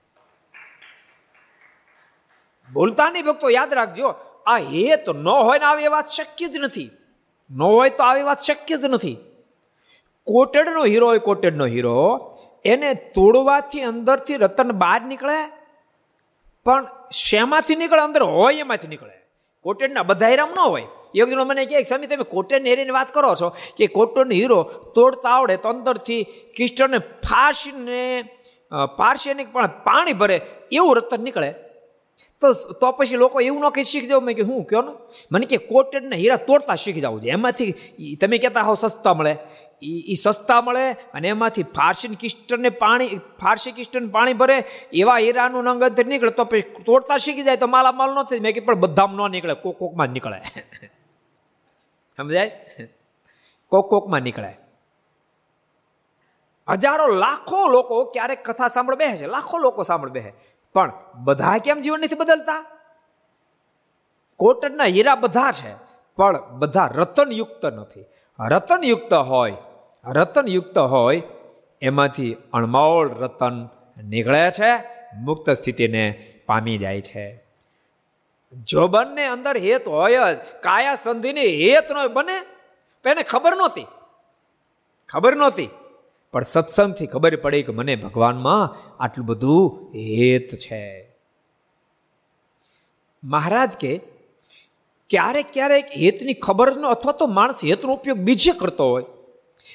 બોલતા નહીં ભક્તો યાદ રાખજો, આ હેત ન હોય ને આવી વાત શક્ય જ નથી. ન હોય તો આવી વાત શક્ય જ નથી. કોટેડનો હીરો હોય, કોટેડનો હીરો, એને તોડવાથી અંદરથી રતન બહાર નીકળે, પણ શેમાંથી નીકળે? અંદર હોય, એમાંથી નીકળે. કોટેડના બધા હીરામ ન હોય. એક જણો મને કહે, સ્વામી, તમે કોટેડ હેરીની વાત કરો છો કે કોટેડનો હીરો તોડતા આવડે તો અંદરથી કિસ્ટરને ફાંસીને પારસીને પણ પાણી ભરે, એવું રતન નીકળે. તો તો પછી લોકો એવું ન કહી શીખી જાવ. મેં કે હું? કહો ને મને કે, કોટેડના હીરા તોડતા શીખી જવું છે. એમાંથી તમે કહેતા હો, સસ્તા મળે. એ સસ્તા મળે અને એમાંથી ફારસી કિસ્ટનને પાણી, ફારસી કિસ્ટન પાણી ભરે, એવા હીરાનું નંગ નીકળે તો પછી તોડતા શીખી જાય, તો માલામાલ ન થઈ મેં કે પણ બધામાં ન નીકળે, કોક કોકમાં જ નીકળે. સમજાય? કોક કોકમાં નીકળે. હજારો લાખો લોકો ક્યારેક કથા સાંભળ બેસે છે, લાખો લોકો સાંભળ બેસે. પણ બધા કેમ જીવન નથી બદલતા? કોટનના હીરા બધા છે, પણ બધા રતનયુક્ત નથી. રતનયુક્ત હોય રતનયુક્ત હોય, એમાંથી અણમોલ રતન નીકળે છે, મુક્ત સ્થિતિને પામી જાય છે. જોબનને અંદર હેત હોય જ, કાયા સંધિની હેત ન બને એને ખબર નહોતી. ખબર નહોતી. પણ સત્સંગથી ખબર પડી કે મને ભગવાનમાં આટલું બધું હેત છે. મહારાજ કે, ક્યારેક ક્યારેક હેતની ખબર ન અથવા તો માણસ હેતનો ઉપયોગ બીજે કરતો હોય.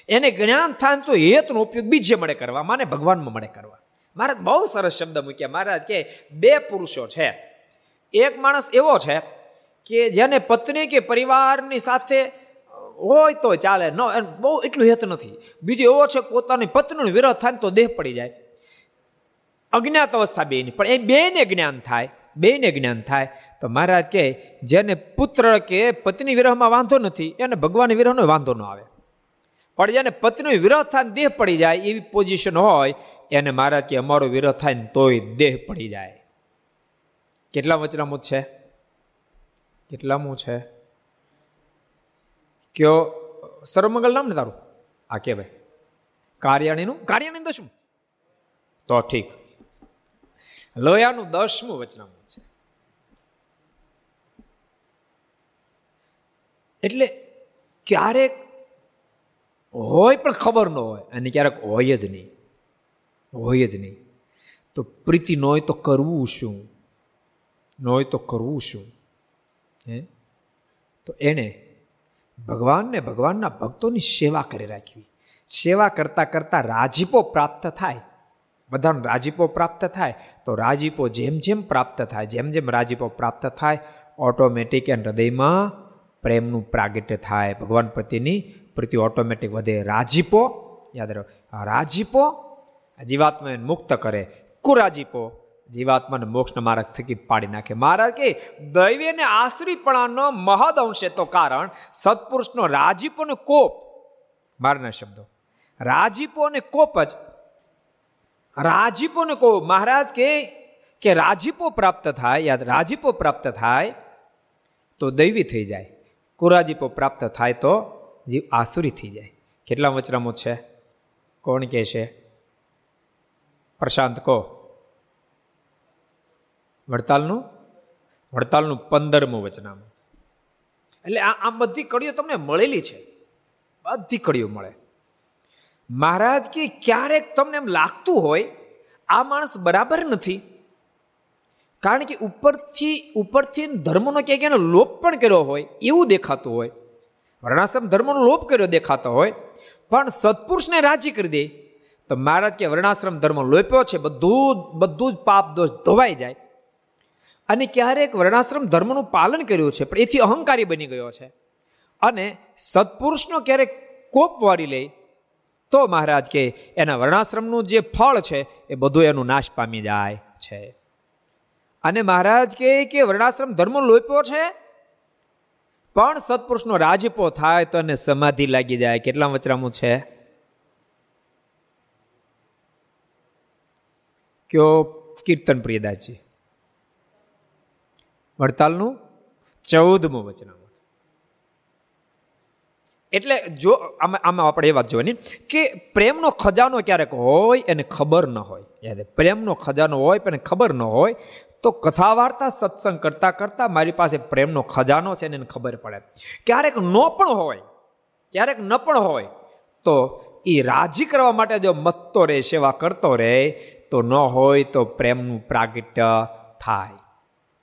એને જ્ઞાન થાય તો હેતનો ઉપયોગ બીજે મળે કરવા, માને ભગવાનમાં મળે કરવા. મહારાજ બહુ સરસ શબ્દ મૂક્યા. મહારાજ કે, બે પુરુષો છે. એક માણસ એવો છે કે જેને પત્ની કે પરિવારની સાથે હોય તો ચાલે, ન બહુ એટલું હેત નથી. બીજો એવો છે પોતાની પત્નીનો વિરોધ થાય તો દેહ પડી જાય. અજ્ઞાત અવસ્થા બેની. પણ એ બેને જ્ઞાન થાય, બેને જ્ઞાન થાય. તો મહારાજ કહે જેને પુત્ર કે પત્ની વિરહમાં વાંધો નથી, એને ભગવાન વિરહનો વાંધો ન આવે. પણ જેને પત્ની વિરોધ થાય દેહ પડી જાય, એવી પોઝિશન હોય, એને મહારાજ કે અમારો વિરોધ થાય ને તોય દેહ પડી જાય. કેટલા વચનામું છે? કેટલામું છે? કયો, સર્વમંગલ નામ ને તારું? આ કે ભાઈ કાર્યાણીનું કાર્યાણી દસમું? તો ઠીક. લોયાનું દસમું વચનામું છે. એટલે ક્યારેક હોય પણ ખબર ન હોય અને ક્યારેક હોય જ નહીં. હોય જ નહીં. તો પ્રીતિ ન હોય તો કરવું શું? ન હોય તો કરવું શું? હે? તો એણે ભગવાનને ભગવાનના ભક્તોની સેવા કરી રાખવી. સેવા કરતાં કરતાં રાજીપો પ્રાપ્ત થાય. બધાનો રાજીપો પ્રાપ્ત થાય. તો રાજીપો જેમ જેમ પ્રાપ્ત થાય, જેમ જેમ રાજીપો પ્રાપ્ત થાય, ઓટોમેટિક એ હૃદયમાં પ્રેમનું પ્રાગટ્ય થાય. ભગવાન પ્રત્યેની પ્રતિ ઓટોમેટિક વધે. રાજીપો, યાદ રાખો રાજીપો જીવાત્માને મુક્ત કરે. કુરાજીપો જીવાત્માને મોક્ષના માર્ગ થકી પાડી નાખે. મહારાજ કે દૈવી અને મહદ અંશે તો કારણ સત્પુરુષનો રાજીપો કોપ. મારના શબ્દો. રાજીપો અને કોપ જ. રાજીપો ને કોપ. મહારાજ કે કે રાજીપો પ્રાપ્ત થાય, યાદ, રાજીપો પ્રાપ્ત થાય તો દૈવી થઈ જાય. કુરાજીપો પ્રાપ્ત થાય તો જીવ આસુરી થઈ જાય. કેટલા વચરામો છે? કોણ કહે છે? પ્રશાંત કહો. વડતાલનું? વડતાલનું પંદરમું વચનામું. એટલે આ આ બધી કડીઓ તમને મળેલી છે. બધી કડીઓ મળે. મહારાજ કે ક્યારેક તમને એમ લાગતું હોય, આ માણસ બરાબર નથી. કારણ કે ઉપરથી ઉપરથી ધર્મનો ક્યાંક એનો લોપ પણ કર્યો હોય, એવું દેખાતું હોય. વર્ણાશ્રમ ધર્મનો લોપ કર્યો દેખાતો હોય, પણ સત્પુરુષને રાજી કરી દે, તો મહારાજ કે વર્ણાશ્રમ ધર્મ લોપ્યો છે, બધું બધું જ પાપ દોષ ધોવાઈ જાય. અને ક્યારેક વર્ણાશ્રમ ધર્મનું પાલન કર્યું છે, પણ એથી અહંકારી બની ગયો છે. અને સત્પુરુષનો ક્યારેક કોપ વારી લે, તો મહારાજ કે એના વર્ણાશ્રમનું જે ફળ છે, એ બધું એનું નાશ પામી જાય છે. અને મહારાજ કહે કે વર્ણાશ્રમ ધર્મ લોપ્યો છે પણ સત્પુરુષનો રાજપો થાય તો એને સમાધિ લાગી જાય. કેટલા વચરામું છે? કયો કીર્તન પ્રિયદાસજી વડતાલનું ચૌદમું વચનામૃત એટલે જો આમાં આમાં આપણે એ વાત જોવાની કે પ્રેમનો ખજાનો ક્યારેક હોય એને ખબર ન હોય. યાદ પ્રેમનો ખજાનો હોય પણ ખબર ન હોય, તો કથા વાર્તા સત્સંગ કરતાં કરતાં મારી પાસે પ્રેમનો ખજાનો છે એને ખબર પડે. ક્યારેક ન પણ હોય, ક્યારેક ન પણ હોય, તો એ રાજી કરવા માટે જો મતતો રહે સેવા કરતો રહે તો ન હોય તો પ્રેમનું પ્રાગટ્ય થાય.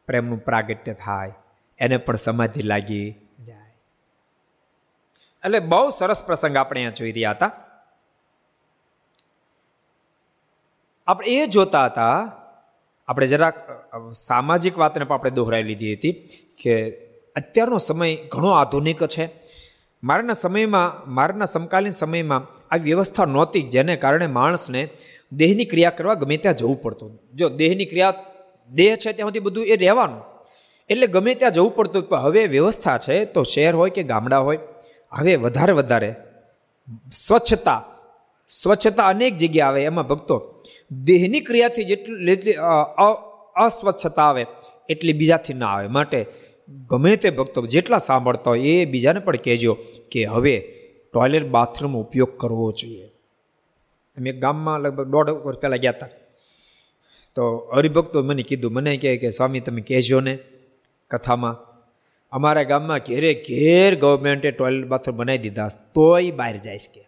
પ્રેમનું પ્રાગટ્ય થાય. એને પણ સમાધિ લાગી એટલે બહુ સરસ પ્રસંગ આપણે અહીંયા જોઈ રહ્યા હતા. આપણે એ જોતા હતા, આપણે જરાક સામાજિક વાતને પણ આપણે દોહરાઈ લીધી હતી કે અત્યારનો સમય ઘણો આધુનિક છે. મારાના સમયમાં, મારાના સમકાલીન સમયમાં આ વ્યવસ્થા નહોતી જેને કારણે માણસને દેહની ક્રિયા કરવા ગમે ત્યાં જવું પડતું. જો દેહની ક્રિયા, દેહ છે ત્યાં સુધી બધું એ રહેવાનું. એટલે ગમે ત્યાં જવું પડતું, પણ હવે વ્યવસ્થા છે, તો શહેર હોય કે ગામડા હોય હવે વધારે વધારે સ્વચ્છતા સ્વચ્છતા અનેક જગ્યા આવે એમાં ભક્તો. દેહની ક્રિયાથી જેટલી અસ્વચ્છતા આવે, એટલી બીજાથી ના આવે. માટે ગમે તે ભક્તો જેટલા સાંભળતા હોય એ બીજાને પણ કહેજો કે હવે ટોયલેટ બાથરૂમ ઉપયોગ કરવો જોઈએ. અમે ગામમાં લગભગ દોઢ વર્ષ પહેલાં ગયા હતા. તો હરિભક્તો મને કીધું, મને કહે કે સ્વામી, તમે કહેજો ને કથામાં. અમારા ગામમાં ઘેરે ઘેર ગવર્મેન્ટે ટોયલેટ બાથરૂમ બનાવી દીધા તોય બહાર જાય કે.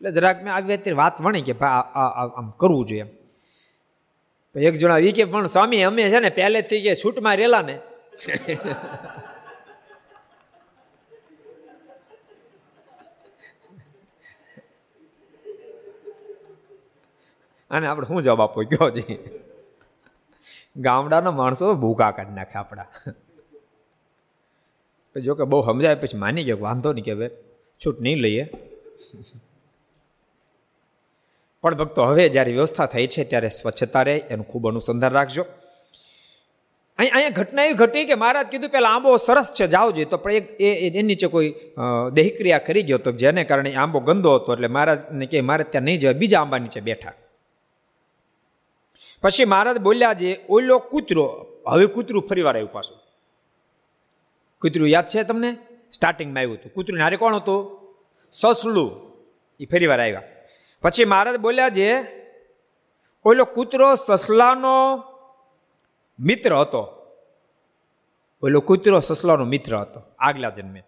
એટલે જરાક મેં આવી અત્યારે વાત વણી કે ભાઈ આમ કરવું જોઈએ એક જણા એ કે, પણ સ્વામી, અમે છે ને પહેલેથી કે છૂટમાં રહેલા ને. અને આપણે શું જવાબ આપો કયો ગામડાના માણસો ભૂકા કાઢી નાખે આપણા. જો કે બહુ સમજાય પછી માની ગયો વાંધો નહીં કે હવે છૂટ નહીં લઈએ. પણ ભક્તો, હવે જ્યારે વ્યવસ્થા થઈ છે ત્યારે સ્વચ્છતા રહે, એનું ખૂબ અનુસંધાન રાખજો. અહીં, અહીંયા ઘટના એવી ઘટી કે મહારાજ કીધું પહેલાં આંબો સરસ છે જાવ જોઈએ તો એક એ નીચે કોઈ દેહક્રિયા કરી ગયો તો જેને કારણે આંબો ગંદો હતો, એટલે મહારાજને કે મારે ત્યાં નહીં જવાય, બીજા આંબા નીચે બેઠા. પછી મહારાજ બોલ્યા જે, ઓલો કૂતરો. હવે કૂતરું ફરી વાર આવ્યું પાછું. કૂતરું યાદ છે તમને? સ્ટાર્ટિંગમાં આવ્યું હતું. કૂતરું નારે કોણ હતું? સસલું. એ ફરી વાર આવ્યા. પછી મહારાજ બોલ્યા જે, ઓલો કૂતરો સસલાનો મિત્ર હતો. ઓલો કૂતરો સસલાનો મિત્ર હતો, આગલા જન્મે.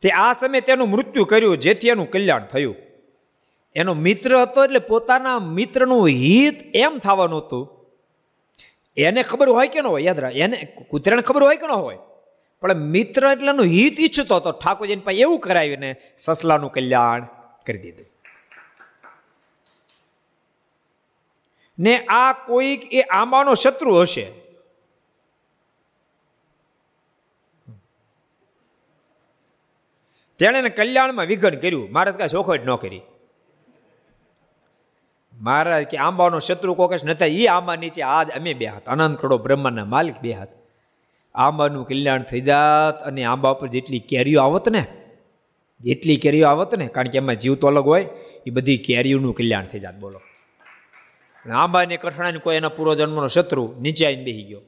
તે આ સમયે તેનું મૃત્યુ કર્યું, જેથી એનું કલ્યાણ થયું. એનો મિત્ર હતો એટલે પોતાના મિત્રનું હિત એમ થવાનું હતું. એને ખબર હોય કે ન હોય? યાદ રાખ, એને કૂતરાને ખબર હોય કે ન હોય? પણ મિત્ર એટલેનું હિત ઈચ્છતો હતો ઠાકોરજીને પાસે એવું કરાવીને સસલાનું કલ્યાણ કરી દીધું. ને આ કોઈક એ આંબાનો શત્રુ હશે. તેણે કલ્યાણમાં વિઘન કર્યું. મહારાજ કાંઈ ચોખવટ ન કરી. મહારાજ કે, આંબાનો શત્રુ કોકશ નતા એ આંબા નીચે આજ અમે બે હાથ અનંત કરોડો બ્રહ્માના માલિક બે હાથ આંબાનું કલ્યાણ થઈ જાત અને આંબા ઉપર જેટલી કેરીઓ આવત ને, જેટલી કેરીઓ આવત ને, કારણ કે એમાં જીવ તો અલગ હોય, એ બધી કેરીઓનું કલ્યાણ થઈ જાત, બોલો. આંબાને કઠણાને કોઈ એના પૂર્વજન્મનો શત્રુ નીચે આવીને બેસી ગયો.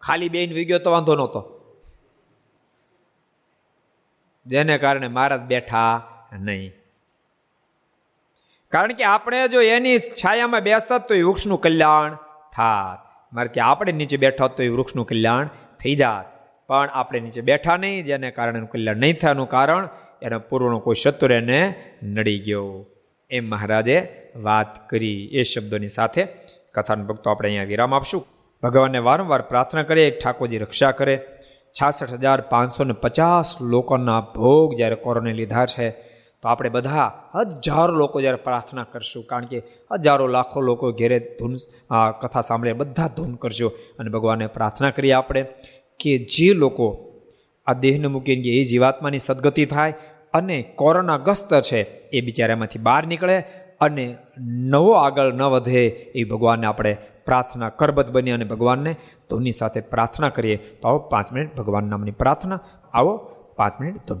ખાલી બેન વી ગયો તો વાંધો નહોતો. જેને કારણે મહારાજ બેઠા નહીં. કારણ કે આપણે જો એની છાયામાં બેસત તો એ વૃક્ષનું કલ્યાણ થાત. મારે કે આપણે નીચે બેઠા તો એ વૃક્ષનું કલ્યાણ થઈ જાત. પણ આપણે નીચે બેઠા નહીં, જેને કારણે કલ્યાણ નહીં થયાનું કારણ, એના પૂર્વનો કોઈ શત્રુ એને નડી ગયો. એમ મહારાજે વાત કરી. એ શબ્દોની સાથે કથાન ભક્તો આપણે અહીંયા વિરામ આપશું. ભગવાનને વારંવાર પ્રાર્થના કરીએ ઠાકોરજી રક્ષા કરે. છાસઠ હજાર પાંચસો ને પચાસ લોકોના ભોગ જ્યારે કોરોને લીધા છે તો આપણે બધા હજારો લોકો જ્યારે પ્રાર્થના કરશું, કારણ કે હજારો લાખો લોકો ઘેરે ધૂન કથા સાંભળે બધા ધૂન કરજો અને ભગવાનને પ્રાર્થના કરીએ આપણે કે જે લોકો આ દેહને મૂકીને એ જીવાત્માની સદગતિ થાય અને કોરોના ગ્રસ્ત છે, એ બિચારામાંથી બહાર નીકળે અને નવો આગળ ન વધે, એ ભગવાનને આપણે પ્રાર્થના કરબત બની અને ભગવાનને ધૂનની સાથે પ્રાર્થના કરીએ. તો આવો પાંચ મિનિટ ભગવાન નામની પ્રાર્થના, આવો પાંચ મિનિટ ધૂન.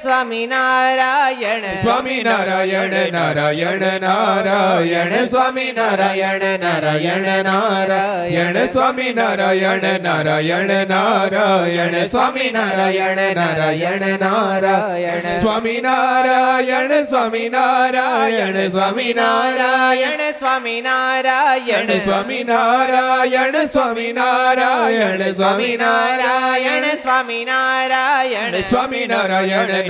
સ્વામી નારાયણ સ્વામી નારાયણ નારાયણ નારાયણ સ્વામી નારાયણ નારાયણ નારાયણ સ્વામી નારાયણ નારાયણ નારાયણ સ્વામી નારાયણ નારાયણ નારાયણ સ્વામી નારાયણ સ્વામી નારાયણ સ્વામી નારાયણ સ્વામી નારાયણ સ્વામી નારાયણ સ્વામી નારાયણ સ્વામી નારાયણ સ્વામી નારાયણ સ્વામી નારાયણ